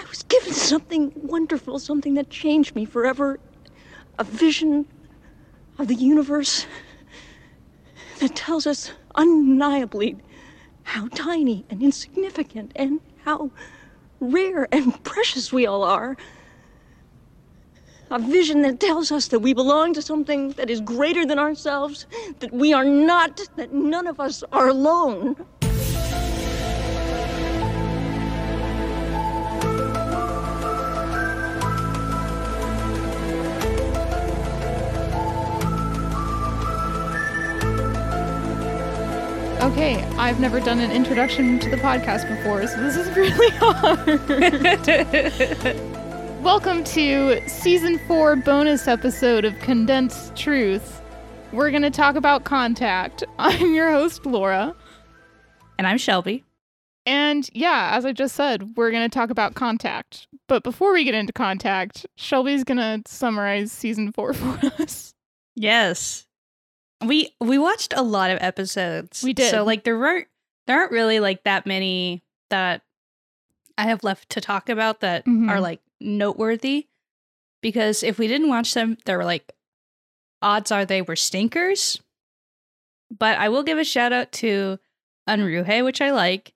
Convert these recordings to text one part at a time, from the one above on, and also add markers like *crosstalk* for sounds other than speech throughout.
I was given something wonderful, something that changed me forever. A vision of the universe that tells us undeniably how tiny and insignificant and how rare and *laughs* precious we all are. A vision that tells us that we belong to something that is greater than ourselves, that we are not, that none of us are alone. Okay, I've never done an introduction to the podcast before, so this is *laughs* really hard. *laughs* Welcome to season four bonus episode of Condensed Truth. We're going to talk about contact. *laughs* I'm your host, Laura. And I'm Shelby. And yeah, as I just said, we're going to talk about contact. But before we get into contact, Shelby's going to summarize season four for us. Yes. We we watched a lot of episodes. We did. So like there weren't there aren't really like that many that I have left to talk about that Mhm. are like noteworthy. Because if we didn't watch them, there were like odds are they were stinkers. But I will give a shout out to Unruhe, which I like.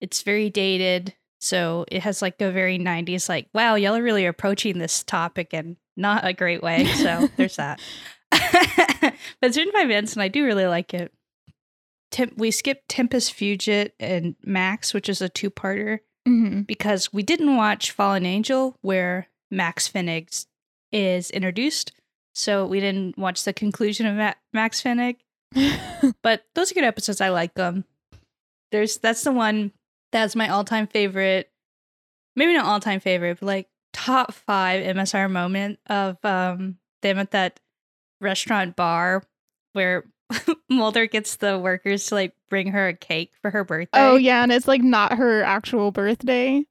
It's very dated. So it has like a very 90s, like, wow, y'all are really approaching this topic in not a great way. So *laughs* there's that. *laughs* but it's written by Vince, and I do really like it. Tem- we skipped Tempus Fugit and Max, which is a two parter, hmm because we didn't watch Fallen Angel, where Max Fenig is introduced. So we didn't watch the conclusion of Ma- Max Fenig. *laughs* But those are good episodes. I like them. There's that's the one that's my all time favorite. Maybe not all time favorite, but like top five MSR moment of um them at that restaurant bar where *laughs* Mulder gets the workers to like bring her a cake for her birthday. oh, yeah, and it's like not her actual birthday.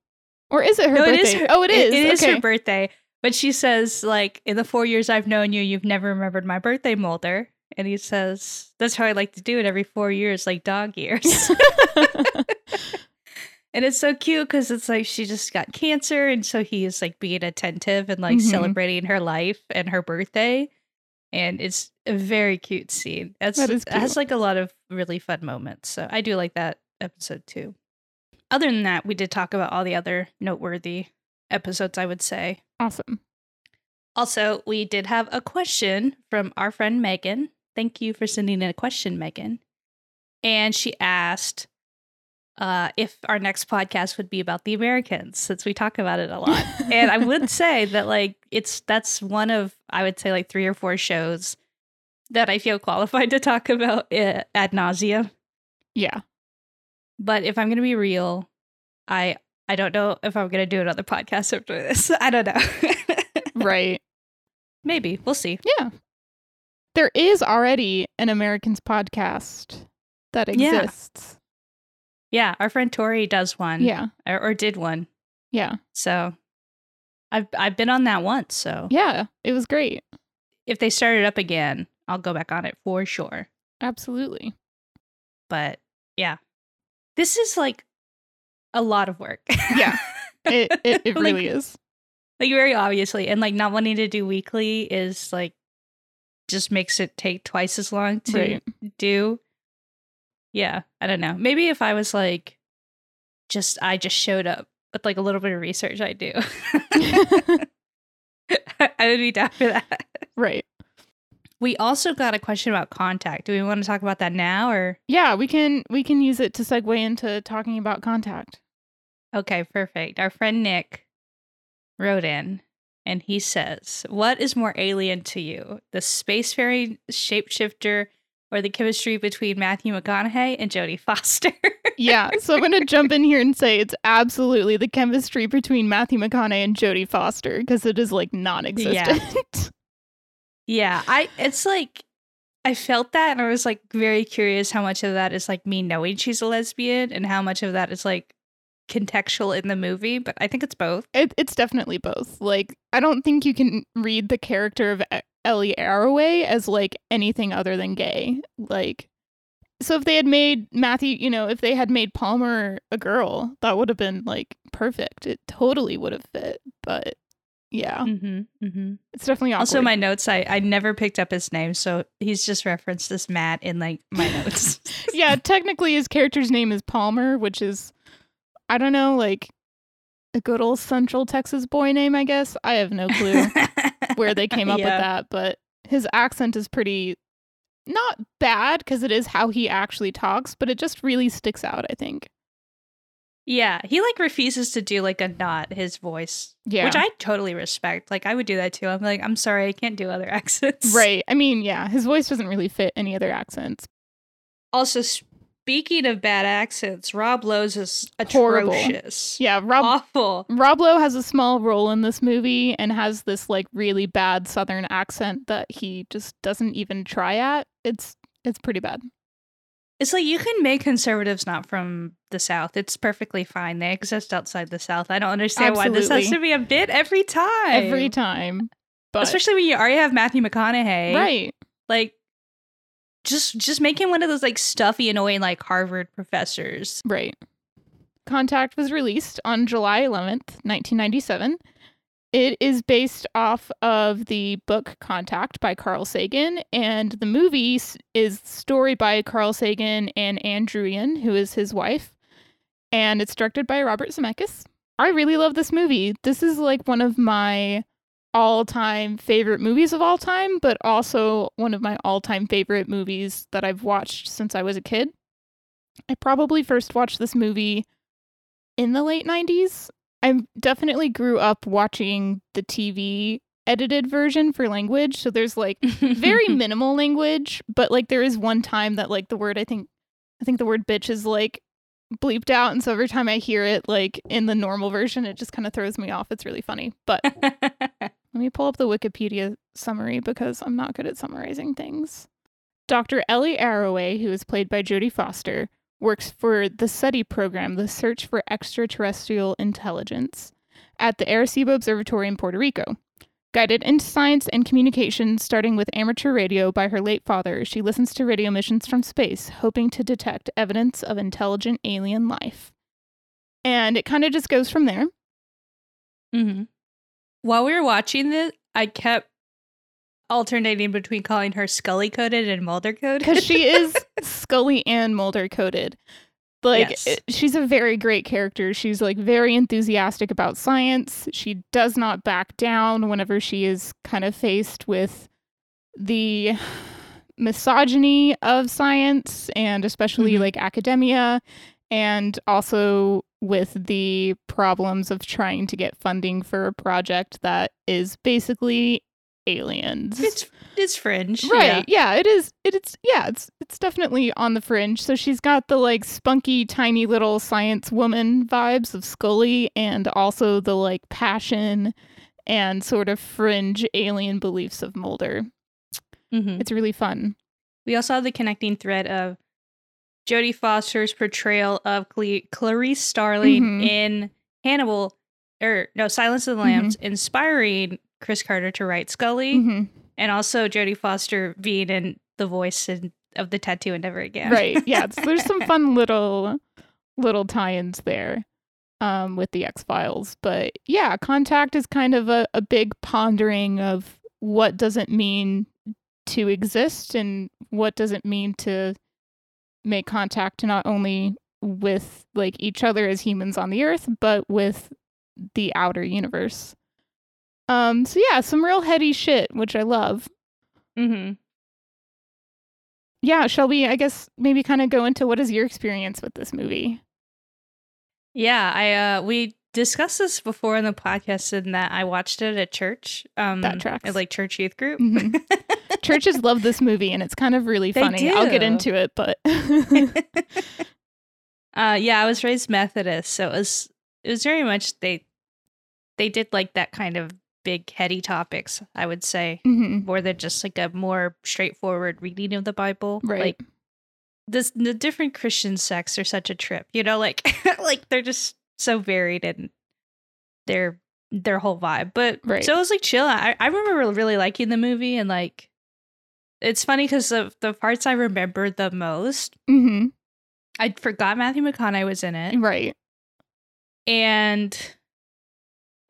Or is it her No, birthday? it is her, oh, it is. It is okay. her birthday. But she says, like, in the four years I've known you, you've never remembered my birthday, Mulder. And he says, That's how I like to do it every four years, like dog years. *laughs* and it's so cute because it's like she just got cancer. And so he is like being attentive and like Mhm. celebrating her life and her birthday. And it's a very cute scene. It's, That is It has like a lot of really fun moments. So I do like that episode too. Other than that, we did talk about all the other noteworthy episodes, I would say. awesome. Also, we did have a question from our friend Megan. Thank you for sending in a question, Megan. And she asked uh, if our next podcast would be about the Americans, since we talk about it a lot. *laughs* and I would say that, like, it's that's one of, I would say, like three or four shows that I feel qualified to talk about uh, ad nauseum. Yeah. But if I'm going to be real, I I don't know if I'm going to do another podcast after this. *laughs* I don't know. Right. *laughs* Maybe we'll see. Yeah. There is already an Americans podcast that exists. Yeah, our friend Tori does one. Yeah. or, or did one. Yeah. So I've I've been on that once. So Yeah. It was great. if they start it up again, I'll go back on it for sure. Absolutely. But yeah, this is like a lot of work. Yeah. *laughs* It it, it Like- really is. like very obviously, and like not wanting to do weekly is like just makes it take twice as long to Right. do. Yeah, I don't know. Maybe if I was like, just I just showed up with like a little bit of research, I do. *laughs* *laughs* I would be down for that. Right. We also got a question about contact. Do we want to talk about that now or? Yeah, we can we can use it to segue into talking about contact. Okay, perfect. Our friend Nick wrote in and he says, What is more alien to you, the spacefaring shapeshifter or the chemistry between Matthew McConaughey and Jodie Foster? *laughs* Yeah, so I'm gonna jump in here and say it's absolutely the chemistry between Matthew McConaughey and Jodie Foster because it is like non-existent. yeah, I it's like I felt that and I was like very curious how much of that is like me knowing she's a lesbian and how much of that is like contextual in the movie, but I think it's both. It, it's definitely both. Like, I don't think you can read the character of E- Ellie Arroway as like anything other than gay. Like, so if they had made Matthew, you know, if they had made Palmer a girl, that would have been like perfect. It totally would have fit. But yeah, Mm-hmm, mm-hmm. it's definitely awkward. Also, my notes, I, I never picked up his name, so he's just referenced as Matt in like my *laughs* notes. yeah, technically his character's name is Palmer, which is I don't know, like a good old Central Texas boy name, I guess. I have no clue *laughs* where they came up with that, but his accent is pretty not bad because it is how he actually talks, but it just really sticks out, I think. Yeah, he like refuses to do like a not his voice, Yeah. which I totally respect. Like I would do that too. I'm like, I'm sorry, I can't do other *laughs* accents. Right. I mean, yeah, his voice doesn't really fit any other accents. Also, speaking of bad accents, Rob Lowe's is Horrible. atrocious. Yeah, Rob Awful. Rob Lowe has a small role in this movie and has this like really bad southern accent that he just doesn't even try at. It's it's pretty bad. It's like you can make conservatives not from the South. It's perfectly fine. They exist outside the South. I don't understand why this has to be a bit every time. Every time. But Especially when you already have Matthew McConaughey. right. Like just just make him one of those like stuffy, annoying like Harvard professors. Right. Contact was released on July 11th, 1997. It is based off of the book Contact by Carl Sagan, and the movie is story by Carl Sagan and Ann Druyan, who is his wife, and it's directed by Robert Zemeckis. I really love this movie. This is like one of my all-time favorite movies of all time, but also one of my all-time favorite movies that I've watched since I was a kid. I probably first watched this movie in the late 90s. I definitely grew up watching the TV edited version for language. So there's like very *laughs* minimal language, but like there is one time that like the word I think I think the word bitch is like bleeped out and so every time I hear it like in the normal version it just kind of throws me off. It's really funny. But *laughs* *laughs* let me pull up the Wikipedia summary because I'm not good at summarizing things. Dr. Ellie Arroway, who is played by Jodie Foster, works for the SETI program, the Search for Extraterrestrial Intelligence, at the Arecibo Observatory in Puerto Rico. Guided into science and communication, starting with amateur radio by her late father, she listens to radio missions from space, hoping to detect evidence of intelligent alien life. And it kind of just goes from there. hmm While we were watching this, I kept alternating between calling her Scully coded and Mulder coded. because she is *laughs* Scully and Mulder coded. Like Yes. it- she's a very great character. She's like very enthusiastic about science. She does not back down whenever she is kind of faced with the *sighs* misogyny of science and especially Mhm. like academia and also with the problems of trying to get funding for a project that is basically aliens. it's it's fringe, Right. Yeah. it is. It, it's yeah. It's it's definitely on the fringe. So she's got the like spunky, tiny little science woman vibes of Scully, and also the like passion and sort of fringe alien beliefs of Mulder. Yeah. Mhm. It's really fun. We also have the connecting thread of Jodie Foster's portrayal of Cle- Clarice Starling Mhm. in Hannibal, or no, Silence of the Lambs, inspiring Chris Carter to write Scully, hmm and also Jodie Foster being in the voice in, of the tattoo and never again. Right. Yeah. it's- there's some *laughs* fun little little tie-ins there um, with the X Files, but yeah, Contact is kind of a, a big pondering of what does it mean to exist and what does it mean to make contact not only with like each other as humans on the earth but with the outer universe. Um so yeah some real heady shit which i love. Mm-hmm. yeah shall we i guess maybe kind of go into what is your experience with this movie? Yeah, I uh we discussed this before in the podcast in that I watched it at church. Um That tracks. At like church youth group. Mhm. *laughs* churches love this movie and it's kind of really funny i'll get into it but *laughs* *laughs* uh yeah, I was raised Methodist, so it was it was very much they they did like that kind of big heady topics, I would say, Mhm. more than just like a more straightforward reading of the Bible. right Like this the different Christian sects are such a trip, you know, like like they're just so varied in their their whole vibe. But Right. so it was like chill. I, I remember really liking the movie and like it's funny because the the parts I remember the most, Mm-hmm. I forgot Matthew McConaughey was in it, Right. and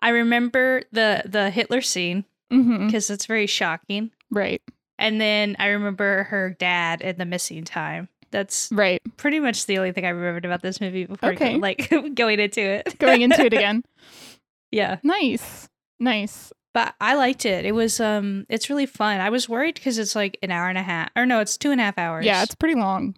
I remember the the Hitler scene Mm-hmm. because it's very shocking. Right. And then I remember her dad in the missing time. That's Right. pretty much the only thing I remembered about this movie before Okay. go- *laughs* like going into it. Going into it *laughs* again. yeah. Nice. Nice. But I liked it. It was um it's really fun. I was worried because it's like an hour and a half. Or no, it's two and a half hours. Yeah, it's pretty long.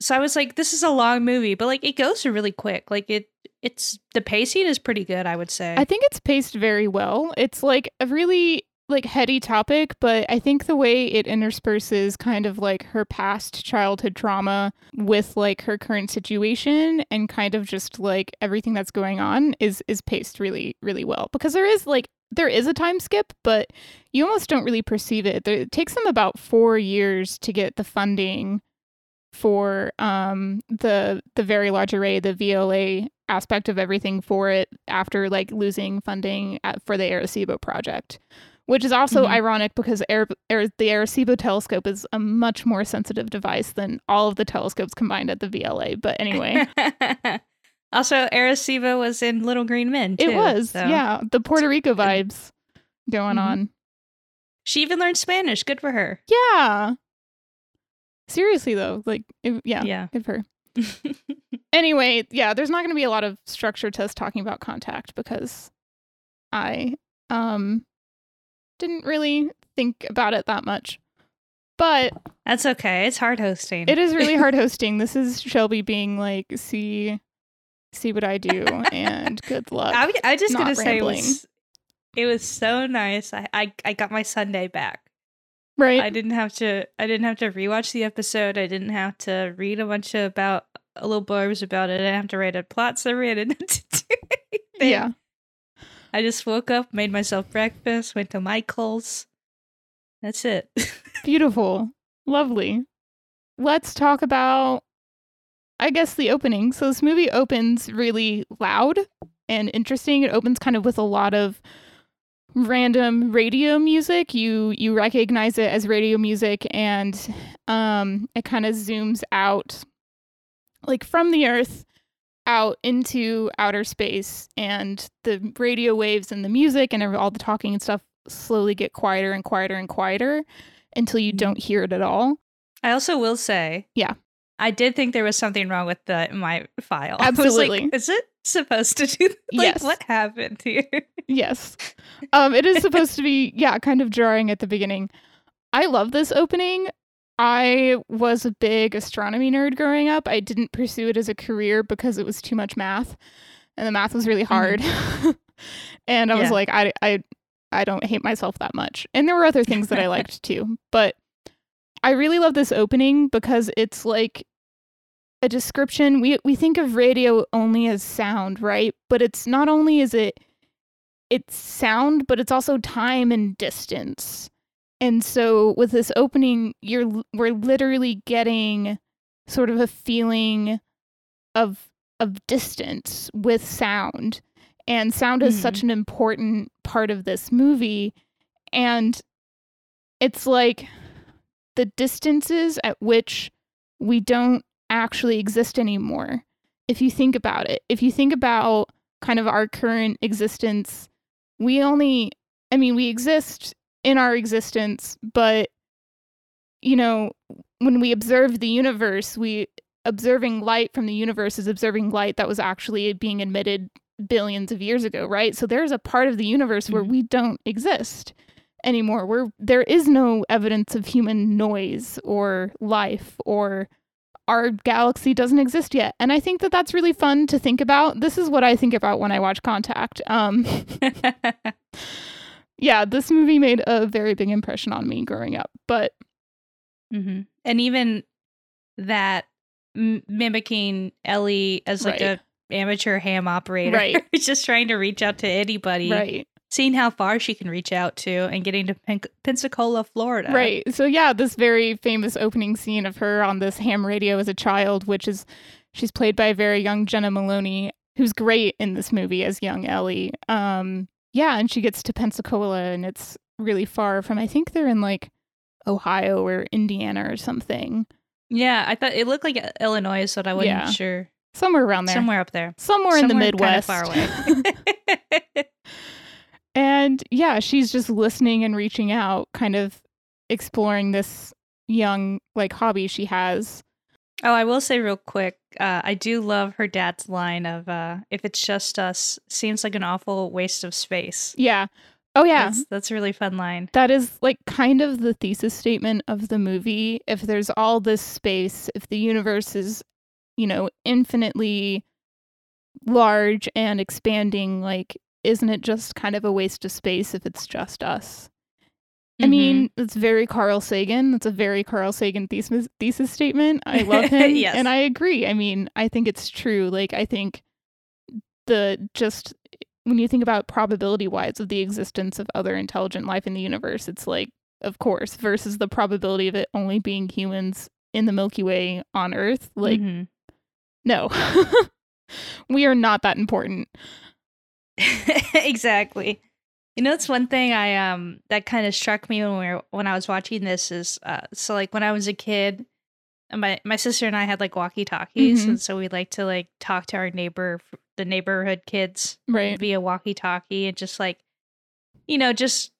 so I was like, this is a long movie, but like it goes really quick. Like it it's the pacing is pretty good, I would say. I think it's paced very well. It's like a really like heady topic, but I think the way it intersperses kind of like her past childhood trauma with like her current situation and kind of just like everything that's going on is is paced really really well because there is like there is a time skip, but you almost don't really perceive it. It takes them about 4 years to get the funding for um the the very large array the VLA aspect of everything for it after like losing funding at, for the Arecibo project which is also Mhm. ironic because Air, Air, the Arecibo telescope is a much more sensitive device than all of the telescopes combined at the VLA but anyway *laughs* also, Arecibo was in Little Green Men. Too, it was so- yeah the Puerto Rico vibes going Mhm. on She even learned Spanish. Good for her. yeah seriously though like it, yeah Yeah. good for her *laughs* anyway, yeah, there's not going to be a lot of structure to us talking about contact because I um didn't really think about it that much. But That's okay. It's hard hosting. it is really hard *laughs* hosting. This is Shelby being like, see see what I do and *laughs* good luck. I, I just gonna say it was, it was so nice. I, I I got my Sunday back. right? I didn't have to I didn't have to rewatch the episode. I didn't have to read a bunch of about a little blurbs about it. I didn't have to write a plot summary. I didn't have to do *laughs* anything. yeah. I just woke up, made myself breakfast, went to Michael's. That's it. *laughs* Beautiful. Lovely. Let's talk about, I guess, the opening. So, this movie opens really loud and interesting. It opens kind of with a lot of random radio music. You you recognize it as radio music, and um, it kind of zooms out, like from the Earth out into outer space, and the radio waves and the music and all the talking and stuff slowly get quieter and quieter and quieter until you Mhm. don't hear it at all. I also will say, Yeah. I did think there was something wrong with the my file. *laughs* Absolutely. like, is it supposed to do? Like, Yes. what happened here? *laughs* Yes. Um, it is supposed to be, yeah, kind of jarring at the beginning. I love this opening. I was a big astronomy nerd growing up. I didn't pursue it as a career because it was too much math, and the math was really mm-hmm. hard. *laughs* and I was like, I, I, I don't hate myself that much. And there were other things that I *laughs* liked too, but I really love this opening because it's like a description. We we think of radio only as sound, right? But it's not only is it it's sound, but it's also time and distance. And so with this opening, you're we're literally getting sort of a feeling of of distance with sound. And sound is such hmm. an important part of this movie and it's like the distances at which we don't actually exist anymore. If you think about it, if you think about kind of our current existence, we only, I mean, we exist in our existence, but, you know, when we observe the universe, we, observing light from the universe is observing light that was actually being emitted billions of years ago, right? So there's a part of the universe where Mhm. we don't exist anymore. Where there is no evidence of human noise or life or our galaxy doesn't exist yet. And I think that that's really fun to think about. This is what I think about when I watch Contact. Um *laughs* *laughs* yeah, this movie made a very big impression on me growing up. But hmm And even that m- mimicking Ellie as like Right. a amateur ham operator, Right. *laughs* just trying to reach out to anybody, right. seeing how far she can reach out to, and getting to Pen- Pensacola, Florida. Right. So yeah, this very famous opening scene of her on this ham radio as a child, which is she's played by a very young Jenna Maloney, who's great in this movie as young Ellie. Um yeah, and she gets to Pensacola and it's really far from I think they're in like Ohio or Indiana or something. Yeah, I thought it looked like uh, Illinois, so I wasn't Yeah. sure. Somewhere around there. Somewhere up there. Somewhere in the Somewhere kinda Midwest. far away. *laughs* *laughs* And yeah, she's just listening and reaching out, kind of exploring this young like hobby she has. Oh, I will say real quick, uh, I do love her dad's line of uh, "If it's just us, seems like an awful waste of space." Yeah. Oh yeah. That's, that's a really fun line. That is like kind of the thesis statement of the movie. If there's all this space, if the universe is, you know, infinitely large and expanding, like, isn't it just kind of a waste of space if it's just us? I mean, it's very Carl Sagan. That's a very Carl Sagan thesis thesis statement. I *laughs* love him, Yes. and I agree. I mean, I think it's true. Like, I think the just when you think about probability wise of the existence of other intelligent life in the universe, it's like, of course, versus the probability of it only being humans in the Milky Way on Earth. Like, Mhm. no, *laughs* we are not that important. *laughs* exactly. You know, it's one thing I um that kind of struck me when we were when I was watching this is uh so like when I was a kid, my my sister and I had like walkie talkies, Mhm. and so we like to like talk to our neighbor, the neighborhood kids Right. via walkie talkie, and just like, you know, just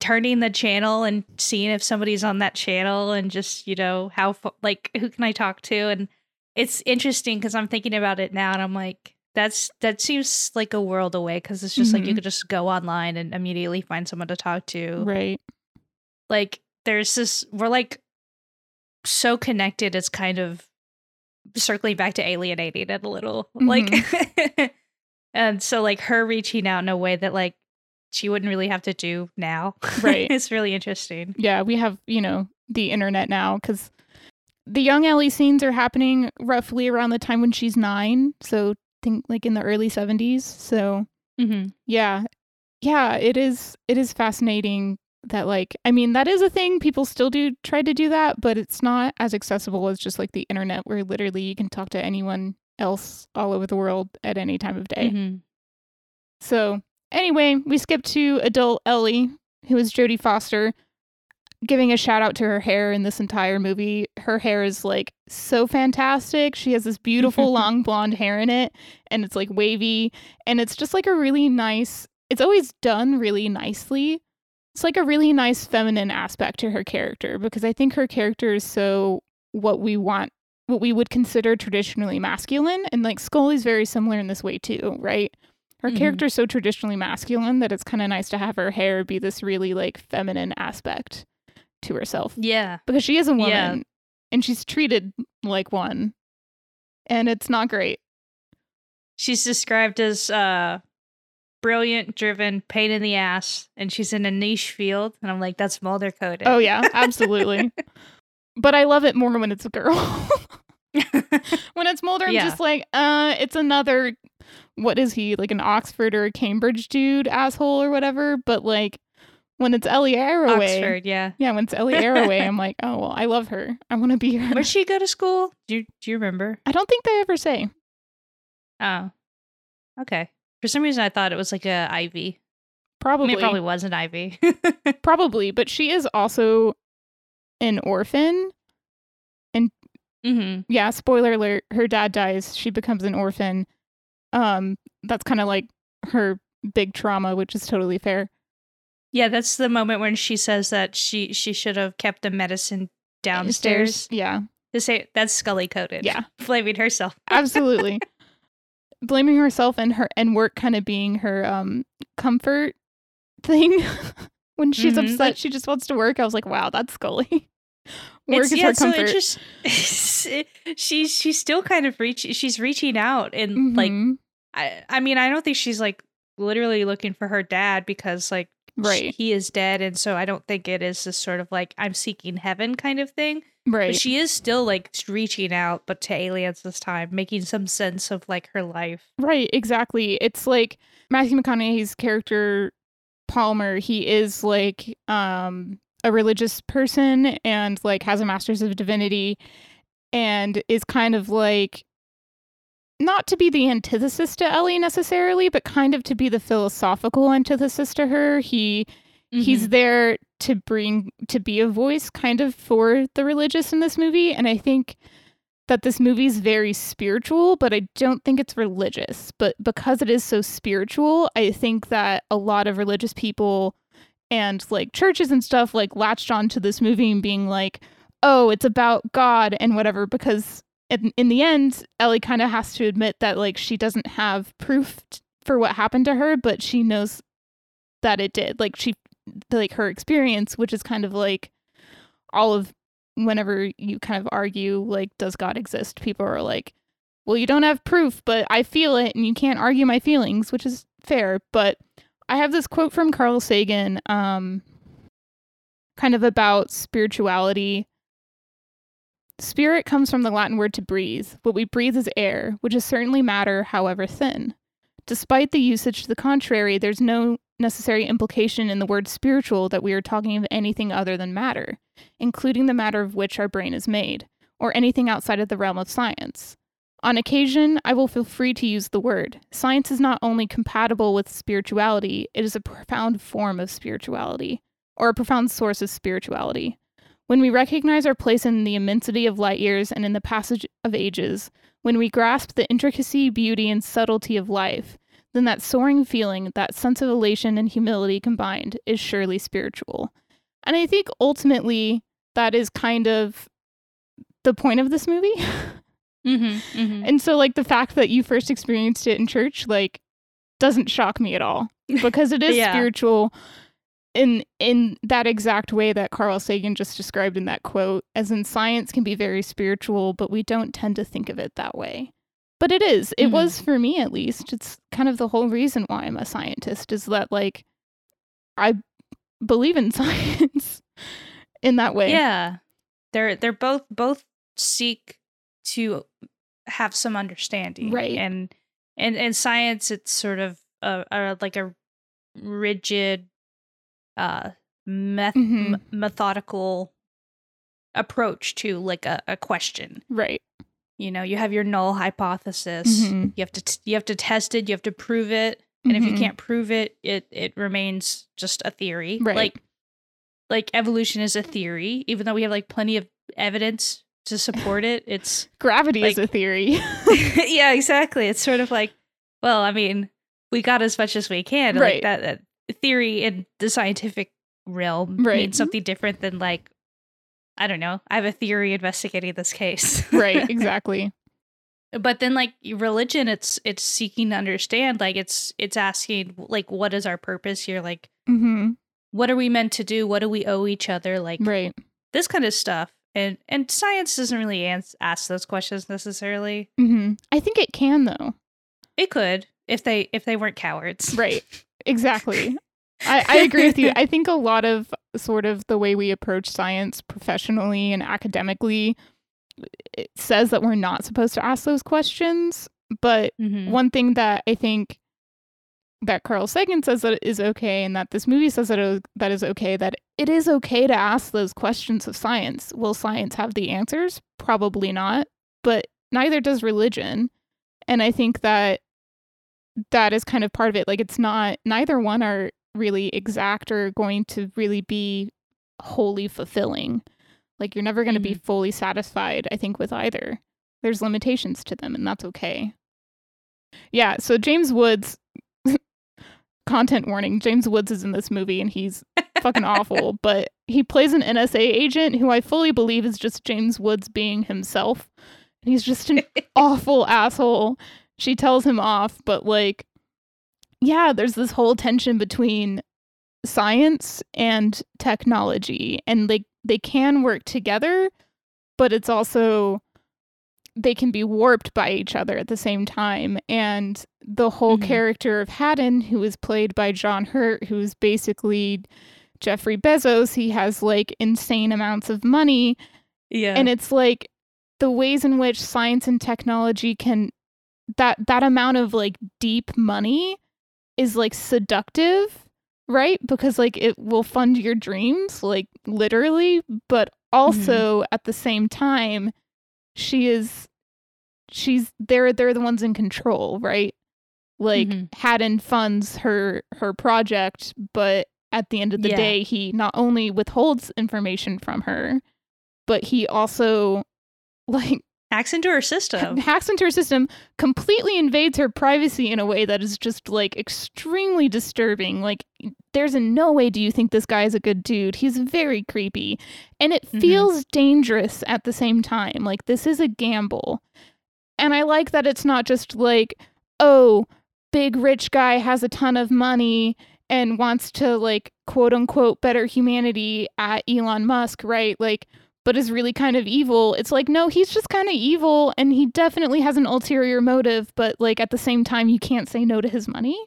turning the channel and seeing if somebody's on that channel, and just you know how like who can I talk to, and it's interesting because I'm thinking about it now, and I'm like. That's that seems like a world away because it's just like you Mhm. could just go online and immediately find someone to talk to. Right. Like there's this we're like so connected it's kind of circling back to alienating it a little. *laughs* Like *laughs* and so like her reaching out in a way that like she wouldn't really have to do now. Right. *laughs* it's really interesting. yeah, we have, you know, the internet now because the young Ellie scenes are happening roughly around the time when she's nine. So think like in the early 70s. So Mm-hmm. yeah, yeah, it is, it is fascinating that like, I mean, that is a thing. People still do try to do that, but it's not as accessible as just like the internet where literally you can talk to anyone else all over the world at any time of day. Mm-hmm. So anyway, we skip to adult Ellie, who is Jodie Foster, giving a shout out to her hair in this entire movie. Her hair is like so fantastic. She has this beautiful *laughs* long blonde hair in it, and it's like wavy, and it's just like a really nice. It's always done really nicely. It's like a really nice feminine aspect to her character because I think her character is so what we want, what we would consider traditionally masculine, and like Scully's very similar in this way too, right? Her Mhm. character's so traditionally masculine that it's kind of nice to have her hair be this really like feminine aspect to herself Yeah. because she is a woman Yeah. and she's treated like one. And it's not great. She's described as uh brilliant, driven, pain in the ass, and she's in a niche field. And I'm like, that's Mulder coded. Oh yeah, *laughs* absolutely. but I love it more when it's a girl. *laughs* when it's Mulder, I'm Yeah. just like, uh, it's another what is he, like an Oxford or a Cambridge dude asshole or whatever. But like when it's Ellie Arroway. Oxford, yeah. Yeah, when it's Ellie Arroway, I'm like, oh well, I love her. I want to be her. Where'd she go to school? Do you, do you remember? I don't think they ever say. Oh, okay. For some reason, I thought it was like a Ivy. I Probably, mean, it probably was an Ivy. *laughs* probably, but she is also an orphan. hmm Yeah, spoiler alert, her dad dies, she becomes an orphan. Um that's kind of like her big trauma, which is totally fair. Yeah, that's the moment when she says that she she should have kept the medicine downstairs. Yeah, To say that's Scully coded. Yeah. *laughs* blaming herself. *laughs* absolutely. Blaming herself and her and work kind of being her um comfort thing. *laughs* when she's Mhm, upset, like- she just wants to work. I was like, wow, that's Scully. work It's, is yeah, her it's so comfort. interesting. she's she's still kind of reaching. She's reaching out and like Mhm. I I mean I don't think she's like literally looking for her dad because like right, he is dead and so I don't think it is this sort of like I'm seeking heaven kind of thing. right. But she is still like reaching out, but to aliens this time, making some sense of like her life. Right, exactly. It's like Matthew McConaughey's character Palmer, he is like um a religious person and like has a master's of divinity and is kind of like not to be the antithesis to Ellie necessarily, but kind of to be the philosophical antithesis to her. He he's mm-hmm. there to bring to be a voice kind of for the religious in this movie and I think that this movie is very spiritual, but I don't think it's religious. But because it is so spiritual, I think that a lot of religious people and like churches and stuff like latched onto this movie and being like, oh, it's about God and whatever. Because in, in the end, Ellie kind of has to admit that like she doesn't have proof t- for what happened to her, but she knows that it did. Like she, like her experience, which is kind of like all of whenever you kind of argue like does god exist people are like well you don't have proof but i feel it and you can't argue my feelings which is fair but i have this quote from carl sagan um kind of about spirituality spirit comes from the latin word to breathe what we breathe is air which is certainly matter however thin despite the usage to the contrary there's no necessary implication in the word spiritual that we are talking of anything other than matter including the matter of which our brain is made, or anything outside of the realm of science. On occasion, I will feel free to use the word. Science is not only compatible with spirituality, it is a profound form of spirituality, or a profound source of spirituality. When we recognize our place in the immensity of light years and in the passage of ages, when we grasp the intricacy, beauty, and subtlety of life, then that soaring feeling, that sense of elation and humility combined, is surely spiritual. And I think ultimately that is kind of the point of this movie. *laughs* Mm-hmm, mm-hmm. and so like the fact that you first experienced it in church like doesn't shock me at all *laughs* because it is Yeah. spiritual in in that exact way that Carl Sagan just described in that quote as in science can be very spiritual but we don't tend to think of it that way. But it is. It Mhm. was for me at least. It's kind of the whole reason why I'm a scientist is that like I believe in *laughs* science in that way. Yeah. They're they're both both seek to have some understanding. Right. And and in science it's sort of a, a like a rigid uh meth- Mhm. m- methodical approach to like a, a question. Right. You know, you have your null hypothesis. Mhm. You have to t- you have to test it, you have to prove it. And if you Mhm. can't prove it, it it remains just a theory. Right. Like like evolution is a theory, even though we have like plenty of evidence to support it. It's Gravity is a theory. *laughs* *laughs* yeah, exactly. It's sort of like, well, I mean, we got as much as we can. Right. Like that, that theory in the scientific realm Right. means something different than like, I don't know. I have a theory investigating this case. *laughs* right, exactly. but then like religion, it's it's seeking to understand. Like it's it's asking like, what is our purpose here? Like, mm-hmm. what are we meant to do? What do we owe each other? Like Right. this kind of stuff. And and science doesn't really ans- ask those questions necessarily. Mhm. I think it can though. It could if they if they weren't cowards. Right. *laughs* Exactly. I, I agree with you. *laughs* I think a lot of sort of the way we approach science professionally and academically it says that we're not supposed to ask those questions. But Mhm. one thing that I think that Carl Sagan says that is okay, and that this movie says that is, that is okay, that it is okay to ask those questions of science. Will science have the answers? Probably not, but neither does religion. And I think that that is kind of part of it. Like, it's not, neither one are really exact or going to really be wholly fulfilling. Like, you're never going to be mm-hmm. fully satisfied, I think, with either. There's limitations to them, and that's okay. Yeah, so James Woods, *laughs* content warning James Woods is in this movie and he's fucking awful, *laughs* but he plays an NSA agent who I fully believe is just James Woods being himself. And he's just an *laughs* awful asshole. She tells him off, but like, yeah, there's this whole tension between science and technology, and like they can work together, but it's also they can be warped by each other at the same time. And the whole Mhm. character of Hadden, who is played by John Hurt, who's basically Jeffrey Bezos, he has like insane amounts of money. yeah. And it's like the ways in which science and technology can that that amount of like deep money is like seductive, right? Because like it will fund your dreams, like literally, but also at the same time, she is she's they're they're the ones in control, right? Like Mhm. Hadden funds her her project, but at the end of the Yeah. day, he not only withholds information from her, but he also *laughs* like Hacks into her system. *laughs* hacks into her system, completely invades her privacy in a way that is just like extremely disturbing. Like, there's in no way do you think this guy is a good dude. He's very creepy. And it Mhm. feels dangerous at the same time. Like, this is a gamble. And I like that it's not just like, oh, big rich guy has a ton of money and wants to like quote unquote better humanity at Elon Musk, right? Like, but is really kind of evil. It's like, no, he's just kind of evil and he definitely has an ulterior motive, but like at the same time, you can't say no to his money.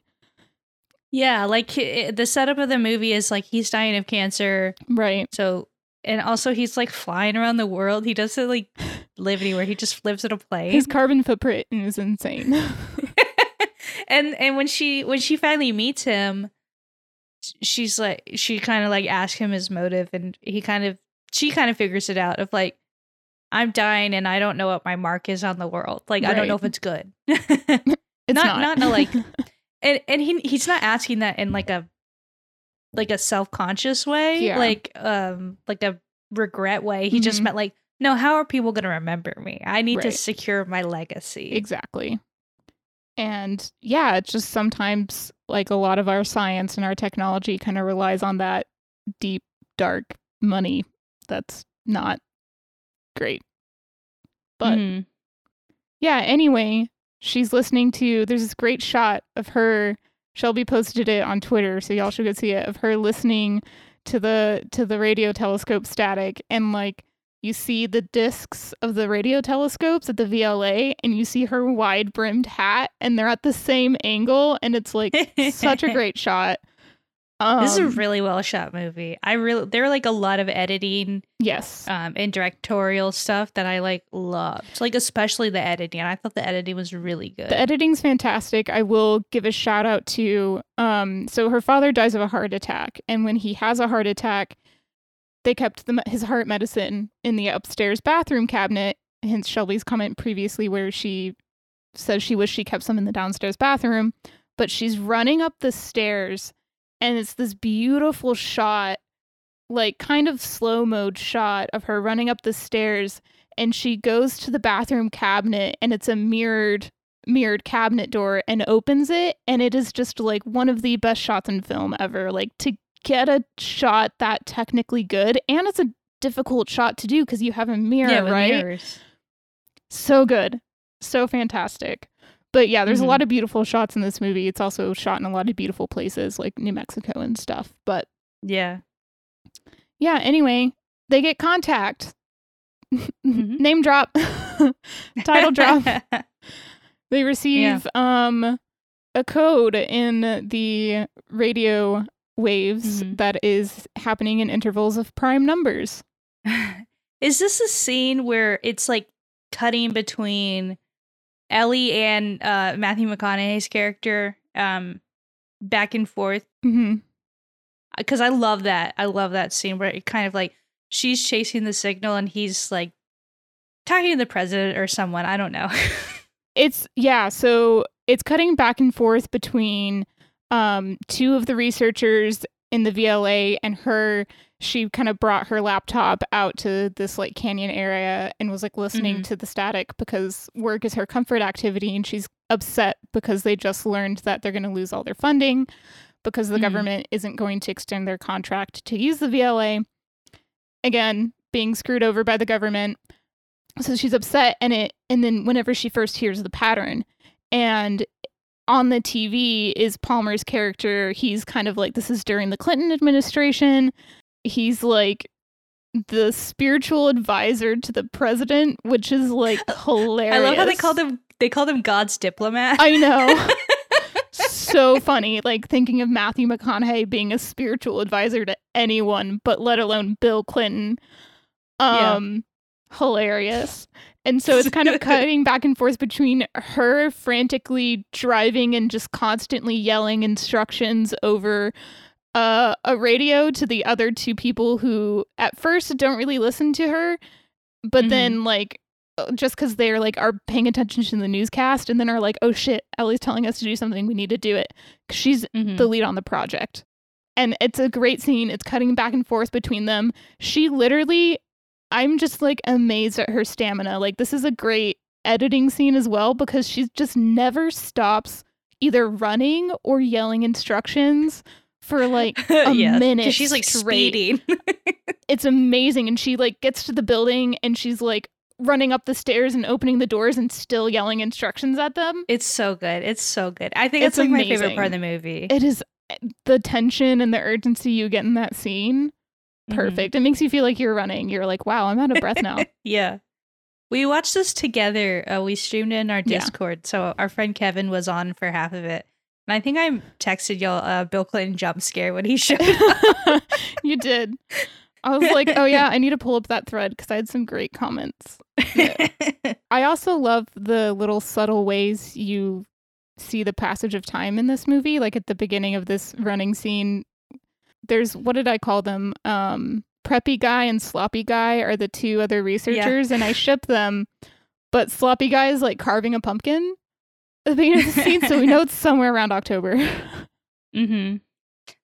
Yeah, like i- eh, the setup of the movie is like he's dying of cancer. Right. So, and also he's like flying around the world. He doesn't like live anywhere. He just lives in a plane. His carbon footprint is insane. *laughs* and and when she when she finally meets him, she's like she kind of like asks him his motive, and he kind of she kind of figures it out of like. I'm dying and I don't know what my mark is on the world. Like I don't know if it's good. *laughs* It's Not- not, not in a, like- *laughs* and and he he's not asking that in like a like a self-conscious way Yeah. like um like a regret way he just Mhm. meant like no how are people going to remember me i need to secure my legacy Exactly. And yeah, it's just sometimes like a lot of our science and our technology kind of relies on that deep, dark money that's not great. But Mhm. yeah, anyway, she's listening to there's this great shot of her Shelby posted it on Twitter, so y'all should go see it, of her listening to the to the radio telescope static and like you see the discs of the radio telescopes at the VLA and you see her wide brimmed hat and they're at the same angle and it's like such a *laughs* great shot. Um, this is a really well shot movie i really there are like a lot of editing yes. um and directorial stuff that i like loved like especially the editing i thought the editing was really good The editing's fantastic. I will give a shout out to um so her father dies of a heart attack and when he has a heart attack they kept the, his heart medicine in the upstairs bathroom cabinet hence Shelby's comment previously where she says she wished she kept some in the downstairs bathroom but she's running up the stairs and it's this beautiful shot like kind of slow mode shot of her running up the stairs and she goes to the bathroom cabinet and it's a mirrored mirrored cabinet door and opens it and it is just like one of the best shots in film ever. Like to get a shot that technically good and it's a difficult shot to do because you have a mirror yeah right? mirrors. so good. So fantastic but yeah there's Mhm. a lot of beautiful shots in this movie. It's also shot in a lot of beautiful places like new mexico and stuff but yeah. Yeah anyway they get contact. Mhm. *laughs* name drop. *laughs* Title drop. *laughs* They receive um a code in the radio waves Mhm. that is happening in intervals of prime numbers. Is this a scene where it's like cutting between Ellie and uh, Matthew McConaughey's character um, back and forth? Because I love that. I love that scene where it kind of like she's chasing the signal and he's like talking to the president or someone. I don't know. *laughs* it's yeah so it's cutting back and forth between um two of the researchers in the VLA and her she kind of brought her laptop out to this like canyon area and was like listening Mhm. to the static because work is her comfort activity and she's upset because they just learned that they're going to lose all their funding because the Mhm. government isn't going to extend their contract to use the VLA again being screwed over by the government so she's upset and it and then whenever she first hears the pattern and on the TV is Palmer's character he's kind of like this is during the Clinton administration he's like the spiritual advisor to the president which is like hilarious I love how they called him. They called him God's diplomat. I know *laughs* so funny like thinking of Matthew McConaughey being a spiritual advisor to anyone but let alone Bill Clinton Yeah. Um, hilarious and so it's kind of *laughs* cutting back and forth between her frantically driving and just constantly yelling instructions over uh, a radio to the other two people who at first don't really listen to her but Mhm. then like uh, just because they're like are paying attention to the newscast and then are like oh shit ellie's telling us to do something we need to do it 'Cause she's Mhm. the lead on the project and it's a great scene. It's cutting back and forth between them. She literally, I'm just like amazed at her stamina. Like, this is a great editing scene as well because she just never stops either running or yelling instructions for like *laughs* a Yeah, minute. She's like straight. speeding. *laughs* It's amazing. And she like gets to the building and she's like running up the stairs and opening the doors and still yelling instructions at them. it's so good. It's so good. I think It's it's, like my favorite part of the movie. It is eh, the tension and the urgency you get in that scene. Mhm. Perfect. It makes you feel like you're running. You're like, wow, I'm out of breath now. *laughs* Yeah. We watched this together. Uh, we streamed in our Yeah. Discord. So our friend Kevin was on for half of it. And I think I texted y'all uh, Bill Clinton jump scare when he *laughs* showed up. you did. I was like, oh yeah, I need to pull up that thread because I had some great comments. *laughs* I also love the little subtle ways you see the passage of time in this movie. Like at the beginning of this running scene, there's what did I call them? Um, preppy guy and sloppy guy are the two other researchers, and I ship them. But sloppy guy is like carving a pumpkin at the beginning of the scene, so we know it's somewhere around October. *laughs* hmm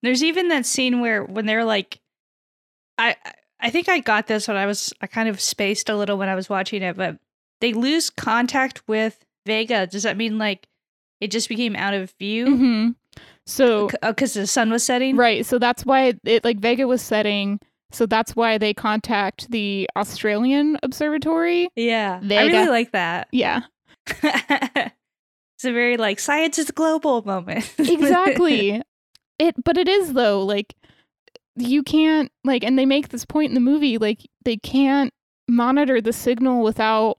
There's even that scene where when they're like, I I think I got this when I was I kind of spaced a little when I was watching it, but they lose contact with Vega. Does that mean like it just became out of view hmm So because the sun was setting? Right. So that's why it like Vega was setting. So that's why they contact the Australian observatory. Yeah, I really like that. Yeah, *laughs* it's a very like science is global moment. *laughs* exactly. it, but it is though. Like you can't like, and they make this point in the movie. Like they can't monitor the signal without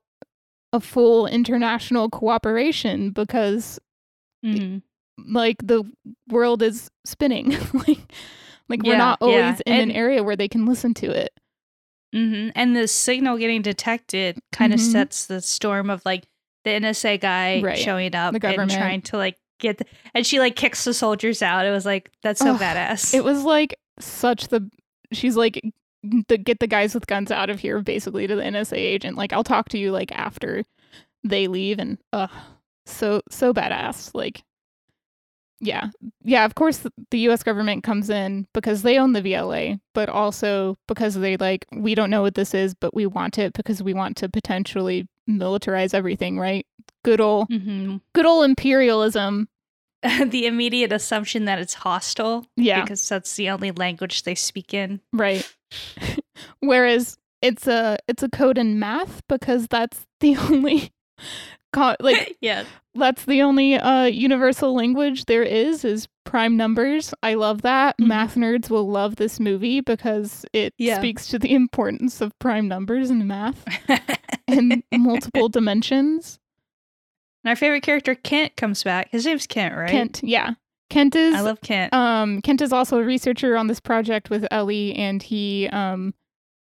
a full international cooperation because Mhm. Like the world is spinning. *laughs* like, like we're not always yeah, in an area where they can listen to it. hmm And the signal getting detected kind of Mhm. sets the storm of like the NSA guy Right. showing up The and government. trying to like get, the, and she like kicks the soldiers out. It was like that's so Ugh, badass. It was like such the she's like the get the guys with guns out of here basically to the NSA agent. Like I'll talk to you like after they leave and uh so so badass. Like yeah. Yeah, of course the US government comes in because they own the VLA, but also because they like we don't know what this is, but we want it because we want to potentially militarize everything, right? Good old Mhm. good old imperialism. *laughs* the immediate assumption that it's hostile Yeah. because that's the only language they speak in. Right. *laughs* Whereas it's a it's a code in math because that's the *laughs* only co- *laughs* like yeah, that's the only uh universal language there is is prime numbers. I love that. Mhm. Math nerds will love this movie because it Yeah. speaks to the importance of prime numbers in math *laughs* and multiple dimensions. And our favorite character Kent comes back. His name's Kent, right? Kent, yeah. Kent is I love Kent. Um, Kent is also a researcher on this project with Ellie, and he um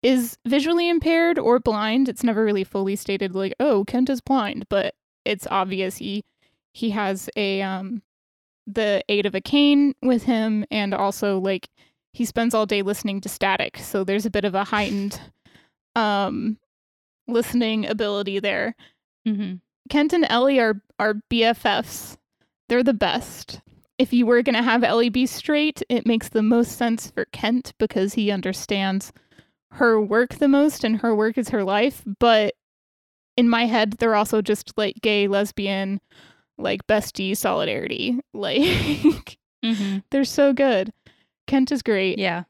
is visually impaired or blind. It's never really fully stated, like, oh, Kent is blind, but it's obvious he he has a um the aid of a cane with him, and also like he spends all day listening to static, so there's a bit of a heightened um listening ability there. Mm-hmm. Kent and Ellie are are BFFs. They're the best. If you were going to have Ellie be straight, it makes the most sense for Kent because he understands her work the most and her work is her life, but in my head they're also just like gay, lesbian, like bestie solidarity. *laughs* Like hmm they're so good. Kent is great. Yeah.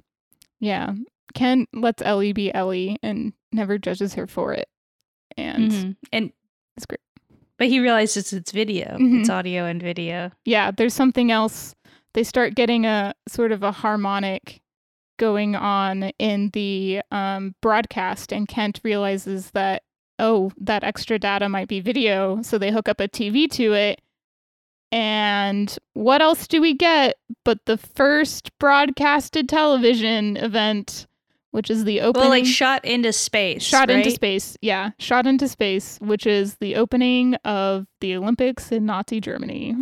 Yeah. Kent lets Ellie be Ellie and never judges her for it. And Mhm. And it's great. But he realizes it's video. Mhm. It's audio and video. yeah, there's something else. They start getting a sort of a harmonic going on in the um, broadcast, and Kent realizes that, oh, that extra data might be video. So they hook up a TV to it. And what else do we get but the first broadcasted television event, which is the opening? Well, like shot into space. shot into space. Yeah, shot into space, which is the opening of the Olympics in Nazi Germany.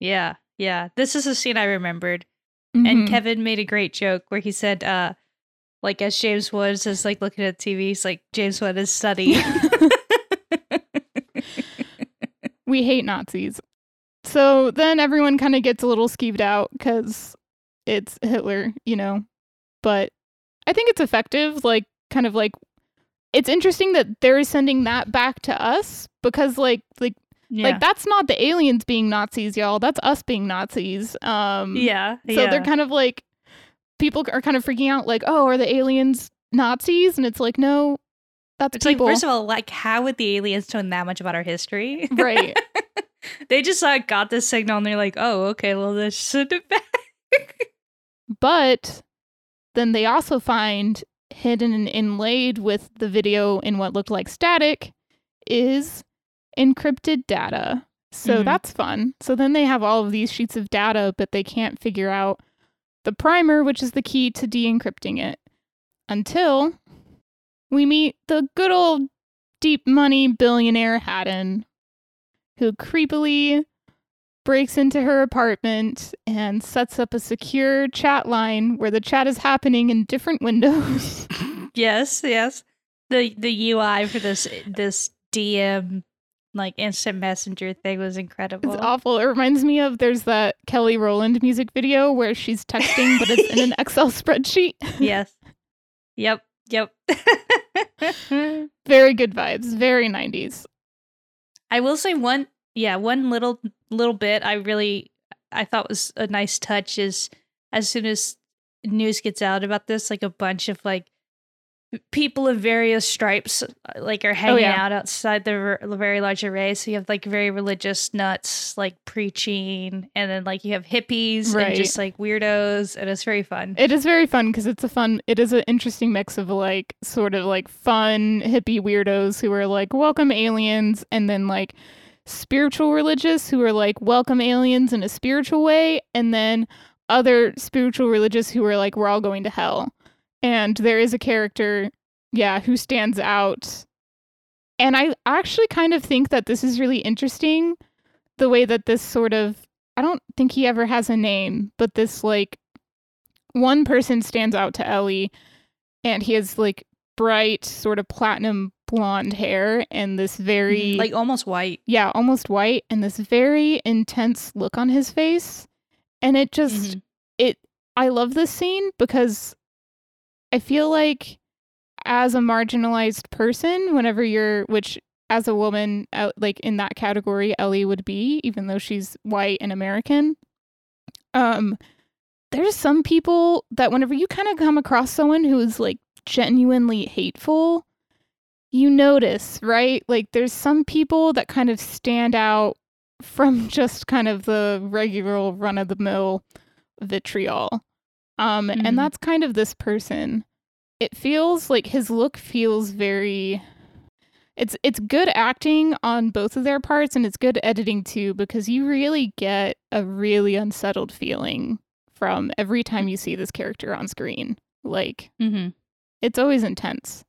Yeah. Yeah. This is a scene I remembered. And Mhm. Kevin made a great joke where he said, uh, like as James Woods is like looking at TV, he's like, James Wood is studying. *laughs* we hate Nazis. So then everyone kind of gets a little skeeved out because it's Hitler, you know. But I think it's effective, like kind of like it's interesting that they're sending that back to us because like like Yeah. like that's not the aliens being Nazis, y'all. That's us being Nazis. Um yeah. so yeah. they're kind of like people are kind of freaking out like, "Oh, are the aliens Nazis?" And it's like, "No, that's It's people." like, first of all, like, how would the aliens know that much about our history? right. *laughs* they just like got this signal and they're like, oh, okay, well, let's send it back. But then they also find hidden and inlaid with the video in what looked like static is encrypted data. So Mhm. that's fun. So then they have all of these sheets of data, but they can't figure out the primer, which is the key to de encrypting it, until we meet the good old deep money billionaire Hadden, who creepily breaks into her apartment and sets up a secure chat line where the chat is happening in different windows. *laughs* yes, yes. The the UI for this this DM like instant messenger thing was incredible. It's awful. It reminds me of there's that Kelly Rowland music video where she's texting, but it's in an *laughs* Excel spreadsheet. yes. Yep. Yep. *laughs* Very good vibes. Very 90s. I will say one yeah, one little little bit I really I thought was a nice touch is as soon as news gets out about this, like a bunch of like people of various stripes uh, like are hanging yeah. out outside the very large array. So you have like very religious nuts like preaching, and then like you have hippies Right. and just like weirdos, and it's very fun. It is very fun because it's a fun, it is an interesting mix of like sort of like fun hippie weirdos who are like, welcome aliens, and then like spiritual religious who are like, welcome aliens in a spiritual way, and then other spiritual religious who are like, we're all going to hell. And there is a character, yeah, who stands out. And I actually kind of think that this is really interesting the way that this sort of, I don't think he ever has a name, but this like one person stands out to Ellie and he has like bright sort of platinum blonde hair and this very like almost white. yeah, almost white and this very intense look on his face. And it just Mhm. it I love this scene because I feel like as a marginalized person, whenever you're which as a woman uh, like in that category Ellie would be even though she's white and American. Um there's some people that whenever you kind of come across someone who is like genuinely hateful, you notice, right? Like there's some people that kind of stand out from *laughs* just kind of the regular run of the mill vitriol. Um Mhm. and that's kind of this person. It feels like his look feels very it's it's good acting on both of their parts and it's good editing too because you really get a really unsettled feeling from every time you see this character on screen. Like Mm-hmm. it's always intense.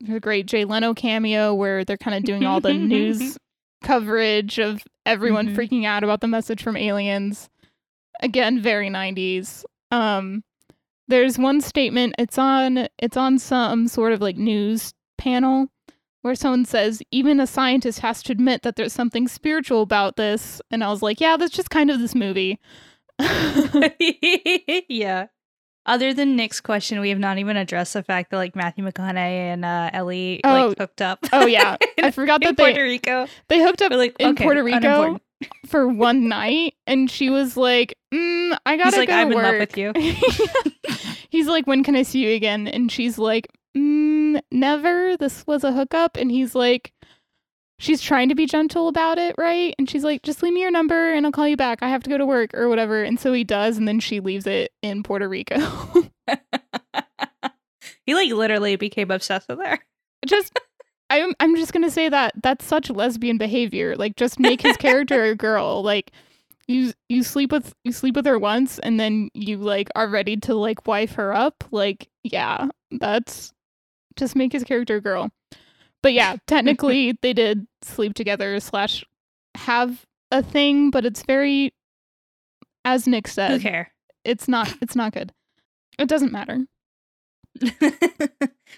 There's a great Jay Leno cameo where they're kind of doing all the news *laughs* coverage of everyone Mhm. freaking out about the message from aliens. Again, very 90s. Um there's one statement it's on it's on some sort of like news panel where someone says even a scientist has to admit that there's something spiritual about this and I was like, yeah, that's just kind of this movie. *laughs* *laughs* yeah. Other than Nick's question, we have not even addressed the fact that like Matthew McConaughey and uh, Ellie Oh. like hooked up. Oh, yeah. *laughs* I forgot in that they Puerto Rico. they hooked up We're like in okay, Puerto Rico. *laughs* for one night and she was like mm, i gotta He's like, go I'm to in love with you. *laughs* he's like when can i see you again? And she's like mm, never. This was a hookup. And he's like she's trying to be gentle about it right? And she's like just leave me your number and i'll call you back. I have to go to work or whatever. And so he does and then she leaves it in puerto rico. *laughs* He like literally became obsessed with her. just I'm I'm just gonna say that that's such lesbian behavior. Like just make his *laughs* character a girl. Like you you sleep with you sleep with her once and then you like are ready to like wife her up. Like yeah, that's just make his character a girl. But yeah, technically *laughs* they did sleep together slash have a thing, but it's very as Nick said. Who care? it's not it's not good. It doesn't matter. *laughs*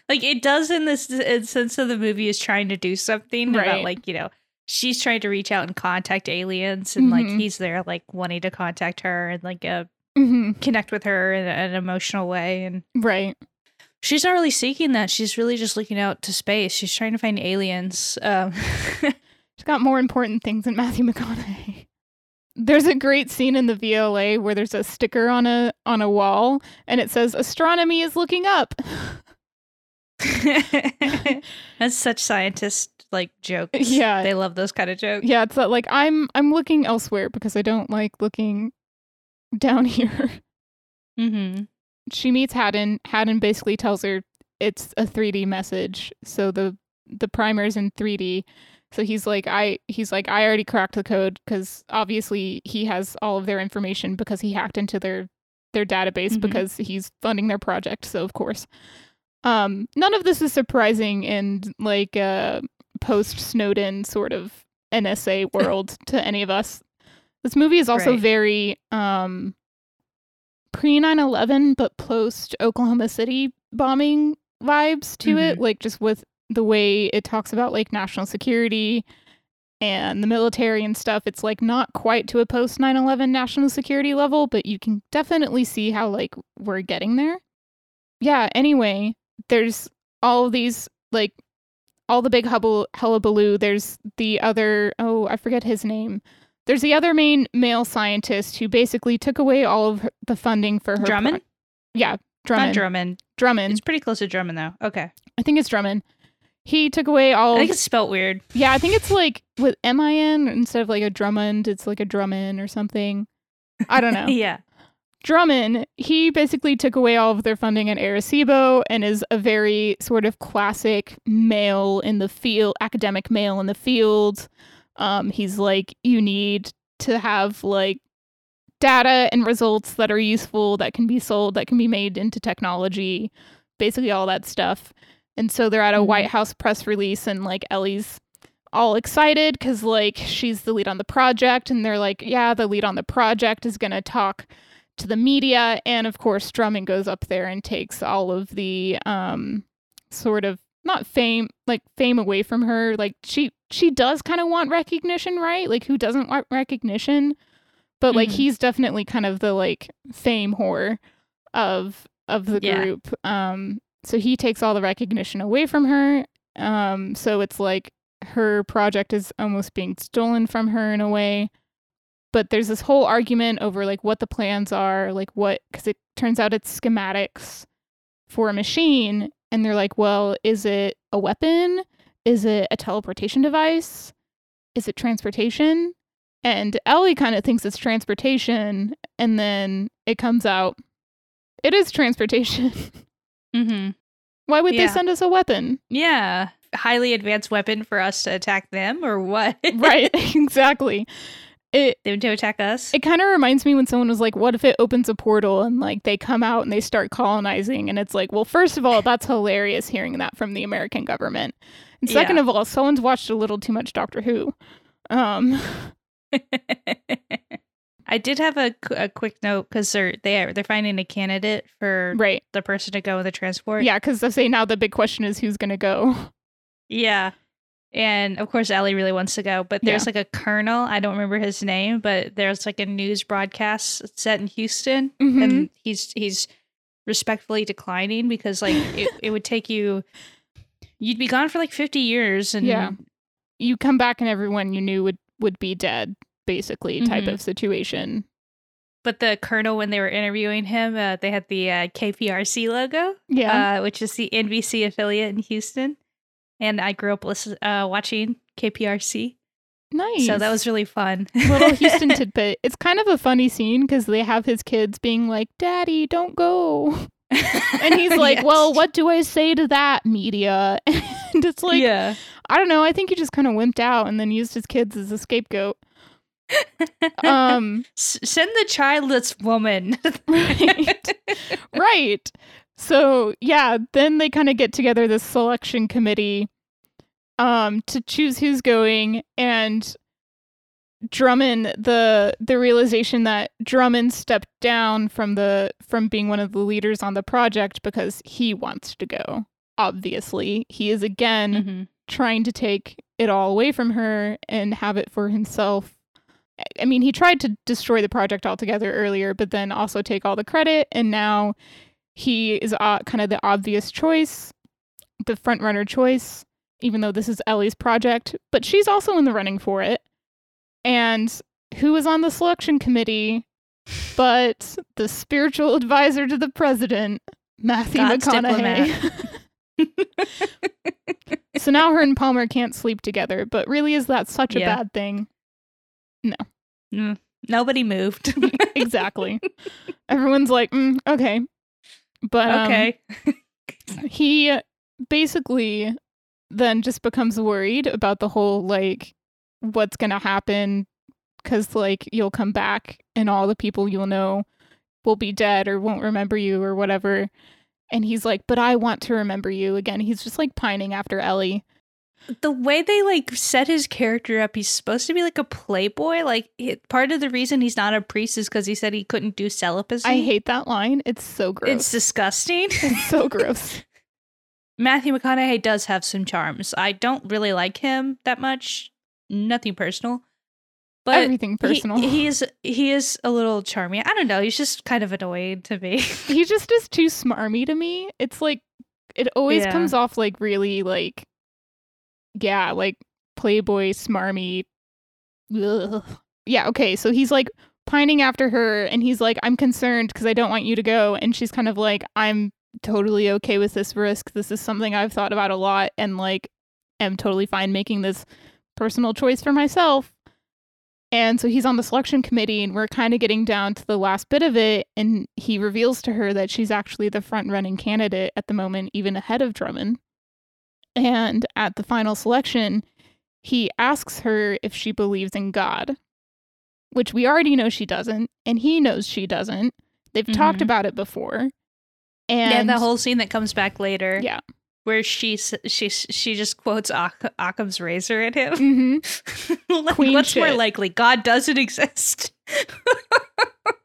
like it does in this in sense of the movie is trying to do something about like you know she's trying to reach out and contact aliens and like Mhm. he's there like wanting to contact her and like a hmm connect with her in, an emotional way. And Right. she's not really seeking that. She's really just looking out to space. She's trying to find aliens. Um, *laughs* She's got more important things than Matthew McConaughey. There's a great scene in the VLA where there's a sticker on a on a wall and it says astronomy is looking up. *laughs* *laughs* That's such scientist like jokes. Yeah. They love those kind of jokes. yeah, it's uh, like I'm I'm looking elsewhere because I don't like looking down *laughs* here. Mm-hmm. She meets Hadden. Hadden basically tells her it's a 3D message. So the the primer's in 3D. So he's like I he's like I already cracked the code cuz obviously he has all of their information because he hacked into their their database Mhm. because he's funding their project. So of course. Um none of this is surprising in like uh post Snowden sort of NSA *laughs* world to any of us. This movie is also Right. very um pre 9/11 but post Oklahoma City bombing vibes to it like just with the way it talks about like national security and the military and stuff it's like not quite to a post 9/11 national security level but you can definitely see how like we're getting there. Yeah, anyway, there's all these like all the big hubble hullabaloo. There's the other oh, I forget his name. There's the other main male scientist who basically took away all of her, the funding for her. Drummond? pro- yeah, Drummond. Not Drummond. Drummond. It's pretty close to Drummond though. Okay. I think it's Drummond. He took away all. I think it's spelt weird. yeah, I think it's like with M I N instead of like a Drummond. It's like a Drummond or something. I don't *laughs* know. yeah. Drummond, he basically took away all of their funding at Arecibo and is a very sort of classic male in the field, academic male in the field. Um, he's like, you need to have like data and results that are useful, that can be sold, that can be made into technology, basically all that stuff. And so they're at a Mhm. White House press release, and like Ellie's all excited because like she's the lead on the project, and they're like, yeah, the lead on the project is gonna talk to the media, and of course Drummond goes up there and takes all of the um sort of not fame like fame away from her. Like she she does kind of want recognition, right? Like who doesn't want recognition? But like Mhm. he's definitely kind of the like fame whore of of the Yeah. group. Um so he takes all the recognition away from her. Um so it's like her project is almost being stolen from her in a way. But there's this whole argument over like what the plans are like what because it turns out it's schematics for a machine and they're like well is it a weapon? Is it a teleportation device? Is it transportation? And ellie kind of thinks it's transportation and then it comes out it is transportation *laughs* Mm-hmm. why would they send us a weapon Yeah. Highly advanced weapon for us to attack them or what? *laughs* right *laughs* exactly it them to attack us? It kind of reminds me when someone was like, "What if it opens a portal and like they come out and they start colonizing?" And it's like, well, first of all, that's hilarious hearing that from the American government, and second Yeah. of all, someone's watched a little too much Doctor Who. Um, *laughs* I did have a, a quick note because they're they are, they're finding a candidate for right? the person to go with the transport. Yeah, because I say now the big question is who's gonna go. Yeah. And of course, Ellie really wants to go, but there's like a colonel. I don't remember his name, but there's like a news broadcast set in Houston, Mhm. and he's he's respectfully declining because like *laughs* it, it would take you, you'd be gone for like 50 years, and Yeah. You come back and everyone you knew would would be dead, basically, type Mhm. of situation. But the colonel, when they were interviewing him, uh, they had the uh, KPRC logo, Yeah, uh, which is the NBC affiliate in Houston, and I grew up listen, uh, watching KPRC, nice. so that was really fun. little Houston *laughs* tidbit. It's kind of a funny scene because they have his kids being like, "Daddy, don't go," *laughs* and he's like, Yes. "Well, what do I say to that, media?" *laughs* And it's like, yeah. I don't know. I think he just kind of wimped out and then used his kids as a scapegoat. Um, *laughs* S- send the childless woman. Right. *laughs* *laughs* right. So yeah, then they kind of get together this selection committee um to choose who's going and Drummond the the realization that Drummond stepped down from the from being one of the leaders on the project because he wants to go. Obviously, he is again Mhm. trying to take it all away from her and have it for himself. I mean, he tried to destroy the project altogether earlier, but then also take all the credit. And now he is uh, kind of the obvious choice, the front runner choice, even though this is Ellie's project. But she's also in the running for it. And who was on the selection committee but the spiritual advisor to the president, Matthew God's McConaughey? *laughs* *laughs* so now her and Palmer can't sleep together, but really, is that such a Yeah. bad thing? Mm, nobody moved. *laughs* exactly. Everyone's like, mm, okay. But um, okay. *laughs* he basically then just becomes worried about the whole like what's going to happen cuz like you'll come back and all the people you'll know will be dead or won't remember you or whatever and he's like but I want to remember you again he's just like pining after Ellie the way they like set his character up, he's supposed to be like a playboy. Like it, part of the reason he's not a priest is because he said he couldn't do celibacy. I hate that line it's so gross It's disgusting. it's so *laughs* gross Matthew McConaughey does have some charms. I don't really like him that much. Nothing personal, but everything he- personal He, is he is a little charming. I don't know. He's just kind of annoying to me. he just is too smarmy to me. It's like it always Yeah. comes off like really like yeah, like playboy smarmy. Ugh. Yeah, okay. So he's like pining after her and he's like I'm concerned because I don't want you to go and she's kind of like I'm totally okay with this risk. This is something I've thought about a lot and like am totally fine making this personal choice for myself. And so he's on the selection committee, and we're kind of getting down to the last bit of it. And he reveals to her that she's actually the front running candidate at the moment, even ahead of Drummond. And at the final selection, he asks her if she believes in God, which we already know she doesn't, and he knows she doesn't. They've talked Mhm. about it before. And yeah, the whole scene that comes back later. Yeah. Where she she she just quotes Occam's razor at him. Mhm, *laughs* like, what's more likely? God doesn't exist.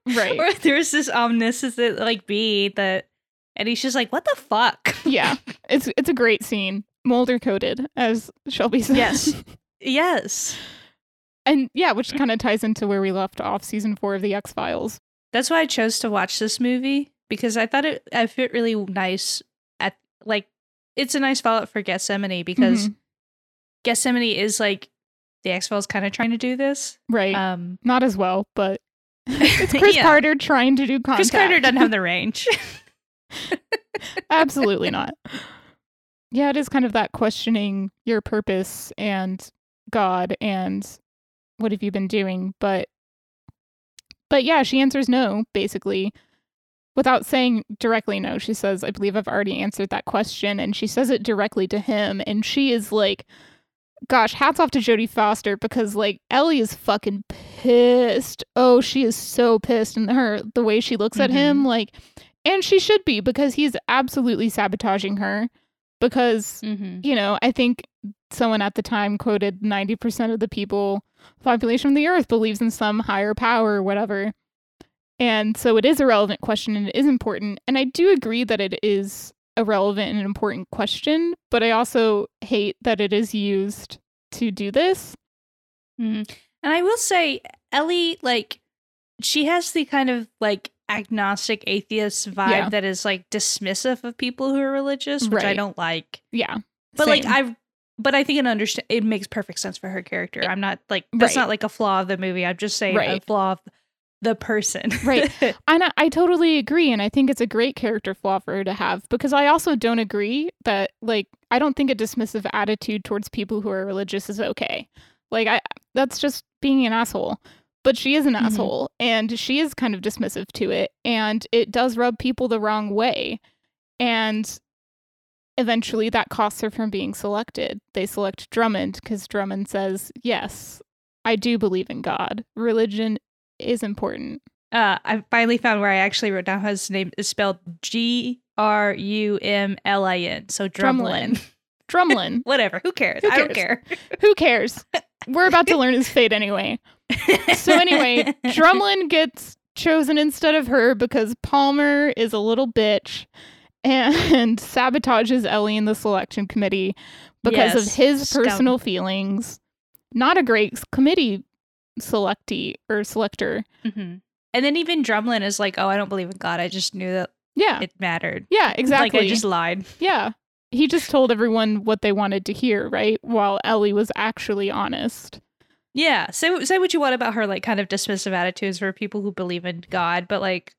right. *laughs* or there's this omniscient like being that and he's just like, what the fuck? yeah. *laughs* It's it's a great scene. Mulder coded, as Shelby says. Yes. *laughs* yes. And yeah, which kind of ties into where we left off season four of the X Files. That's why I chose to watch this movie because I thought it I fit really nice at like it's a nice follow up for Gethsemane because Mhm. Gethsemane is like the X Files kind of trying to do this. Right. Um Not as well, but *laughs* it's Chris Yeah. Carter trying to do contact. Chris Carter doesn't have the *laughs* range. Absolutely not. Yeah, it is kind of that questioning your purpose and God and what have you been doing, but but yeah, she answers no basically without saying directly no. She says, "I believe I've already answered that question." And she says it directly to him and she is like gosh, hats off to Jodie Foster because like Ellie is fucking pissed. Oh, she is so pissed and her the way she looks at him mm-hmm. like and she should be because he's absolutely sabotaging her because mm-hmm. you know, I think someone at the time quoted 90% of the people population of the earth believes in some higher power or whatever. And so it is a relevant question and it is important. And I do agree that it is a relevant and important question, but I also hate that it is used to do this. Mhm. And I will say, Ellie, like, she has the kind of like agnostic atheist vibe Yeah. that is like dismissive of people who are religious, which I don't like. Yeah. But like, I've but I think it understand. It makes perfect sense for her character. I'm not like that's Right. not like a flaw of the movie. I'm just saying a Right. flaw of the person. Right. *laughs* And I, I totally agree. And I think it's a great character flaw for her to have because I also don't agree that, like, I don't think a dismissive attitude towards people who are religious is okay. Like, I that's just being an asshole. But she is an Mhm. asshole and she is kind of dismissive to it. And it does rub people the wrong way. And eventually that costs her from being selected. They select Drummond because Drummond says, Yes, I do believe in God. Religion is important. uh, I finally found where I actually wrote down his name is spelled G R U M L I N. So Drumlin. Drumlin. *laughs* *laughs* Whatever. Who cares? Who I don't care. Who cares? *laughs* We're about to learn his fate anyway. So anyway, *laughs* Drumlin gets chosen instead of her because Palmer is a little bitch and *laughs* sabotages Ellie in the selection committee because of Yes, his scum. personal feelings. Not a great committee selectee or selector. hmm And then even Drumlin is like, "Oh, I don't believe in God. I just knew that Yeah. it mattered. yeah, exactly. Like I just lied." yeah. He just told everyone what they wanted to hear, right? While Ellie was actually honest. Yeah. Say say what you want about her like kind of dismissive attitudes for people who believe in God, but like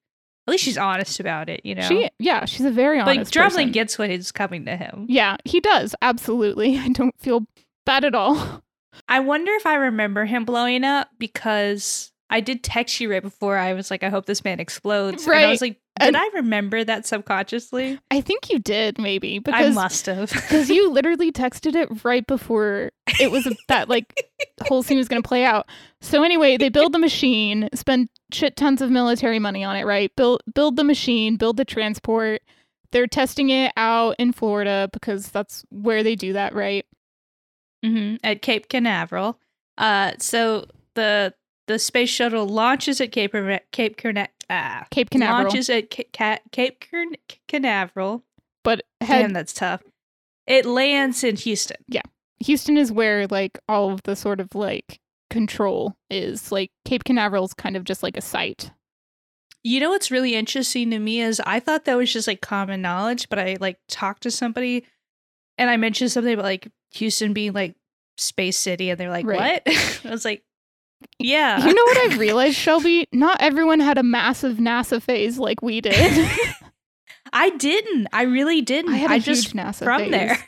at least she's honest about it, you know. She yeah, she's a very honest Like person. gets what is coming to him. Yeah, he does. Absolutely. *laughs* I don't feel bad at all. I wonder if I remember him blowing up because I did text you right before I was like, I hope this man explodes. And I was like, did And- I remember that subconsciously? I think you did maybe I must have. because you *laughs* literally texted it right before it was that like whole scene was going to play out. So anyway, they build the machine, spend shit tons of military money on it, right? Build build the machine, build the transport. They're testing it out in Florida because that's where they do that, right? hmm At Cape Canaveral. Uh, so the the space shuttle launches at Cape Cape Cana- ah, Cape Canaveral. launches at Ca- Ca- Cape Can- Canaveral. But head Damn, that's tough. It lands in Houston. Yeah, Houston is where like all of the sort of like control is. Like Cape Canaveral's kind of just like a site. You know what's really interesting to me is I thought that was just like common knowledge, but I like talked to somebody and I mentioned something about like Houston being like space city and they're like, Right. "What?" *laughs* I was like, "Yeah." You know what I've *laughs* realized, Shelby? Not everyone had a massive NASA phase like we did. *laughs* I didn't. I really didn't. I had a huge just NASA from phase. there.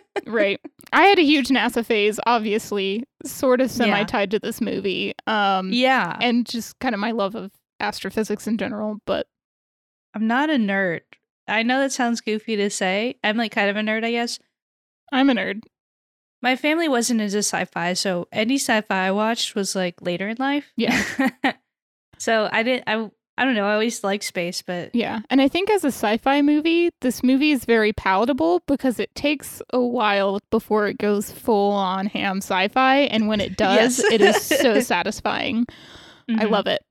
*laughs* right. I had a huge NASA phase, obviously, sort of semi Yeah. tied to this movie. Um yeah. and just kind of my love of astrophysics in general, but I'm not a nerd. I know that sounds goofy to say. I'm like kind of a nerd, I guess. I'm a nerd. My family wasn't into sci-fi, so any sci-fi I watched was like later in life. Yeah. *laughs* so I didn't. I I don't know. I always liked space, but Yeah. And I think as a sci-fi movie, this movie is very palatable because it takes a while before it goes full on ham sci-fi and when it *laughs* does, Yes. it is so *laughs* satisfying. I Mhm. love it.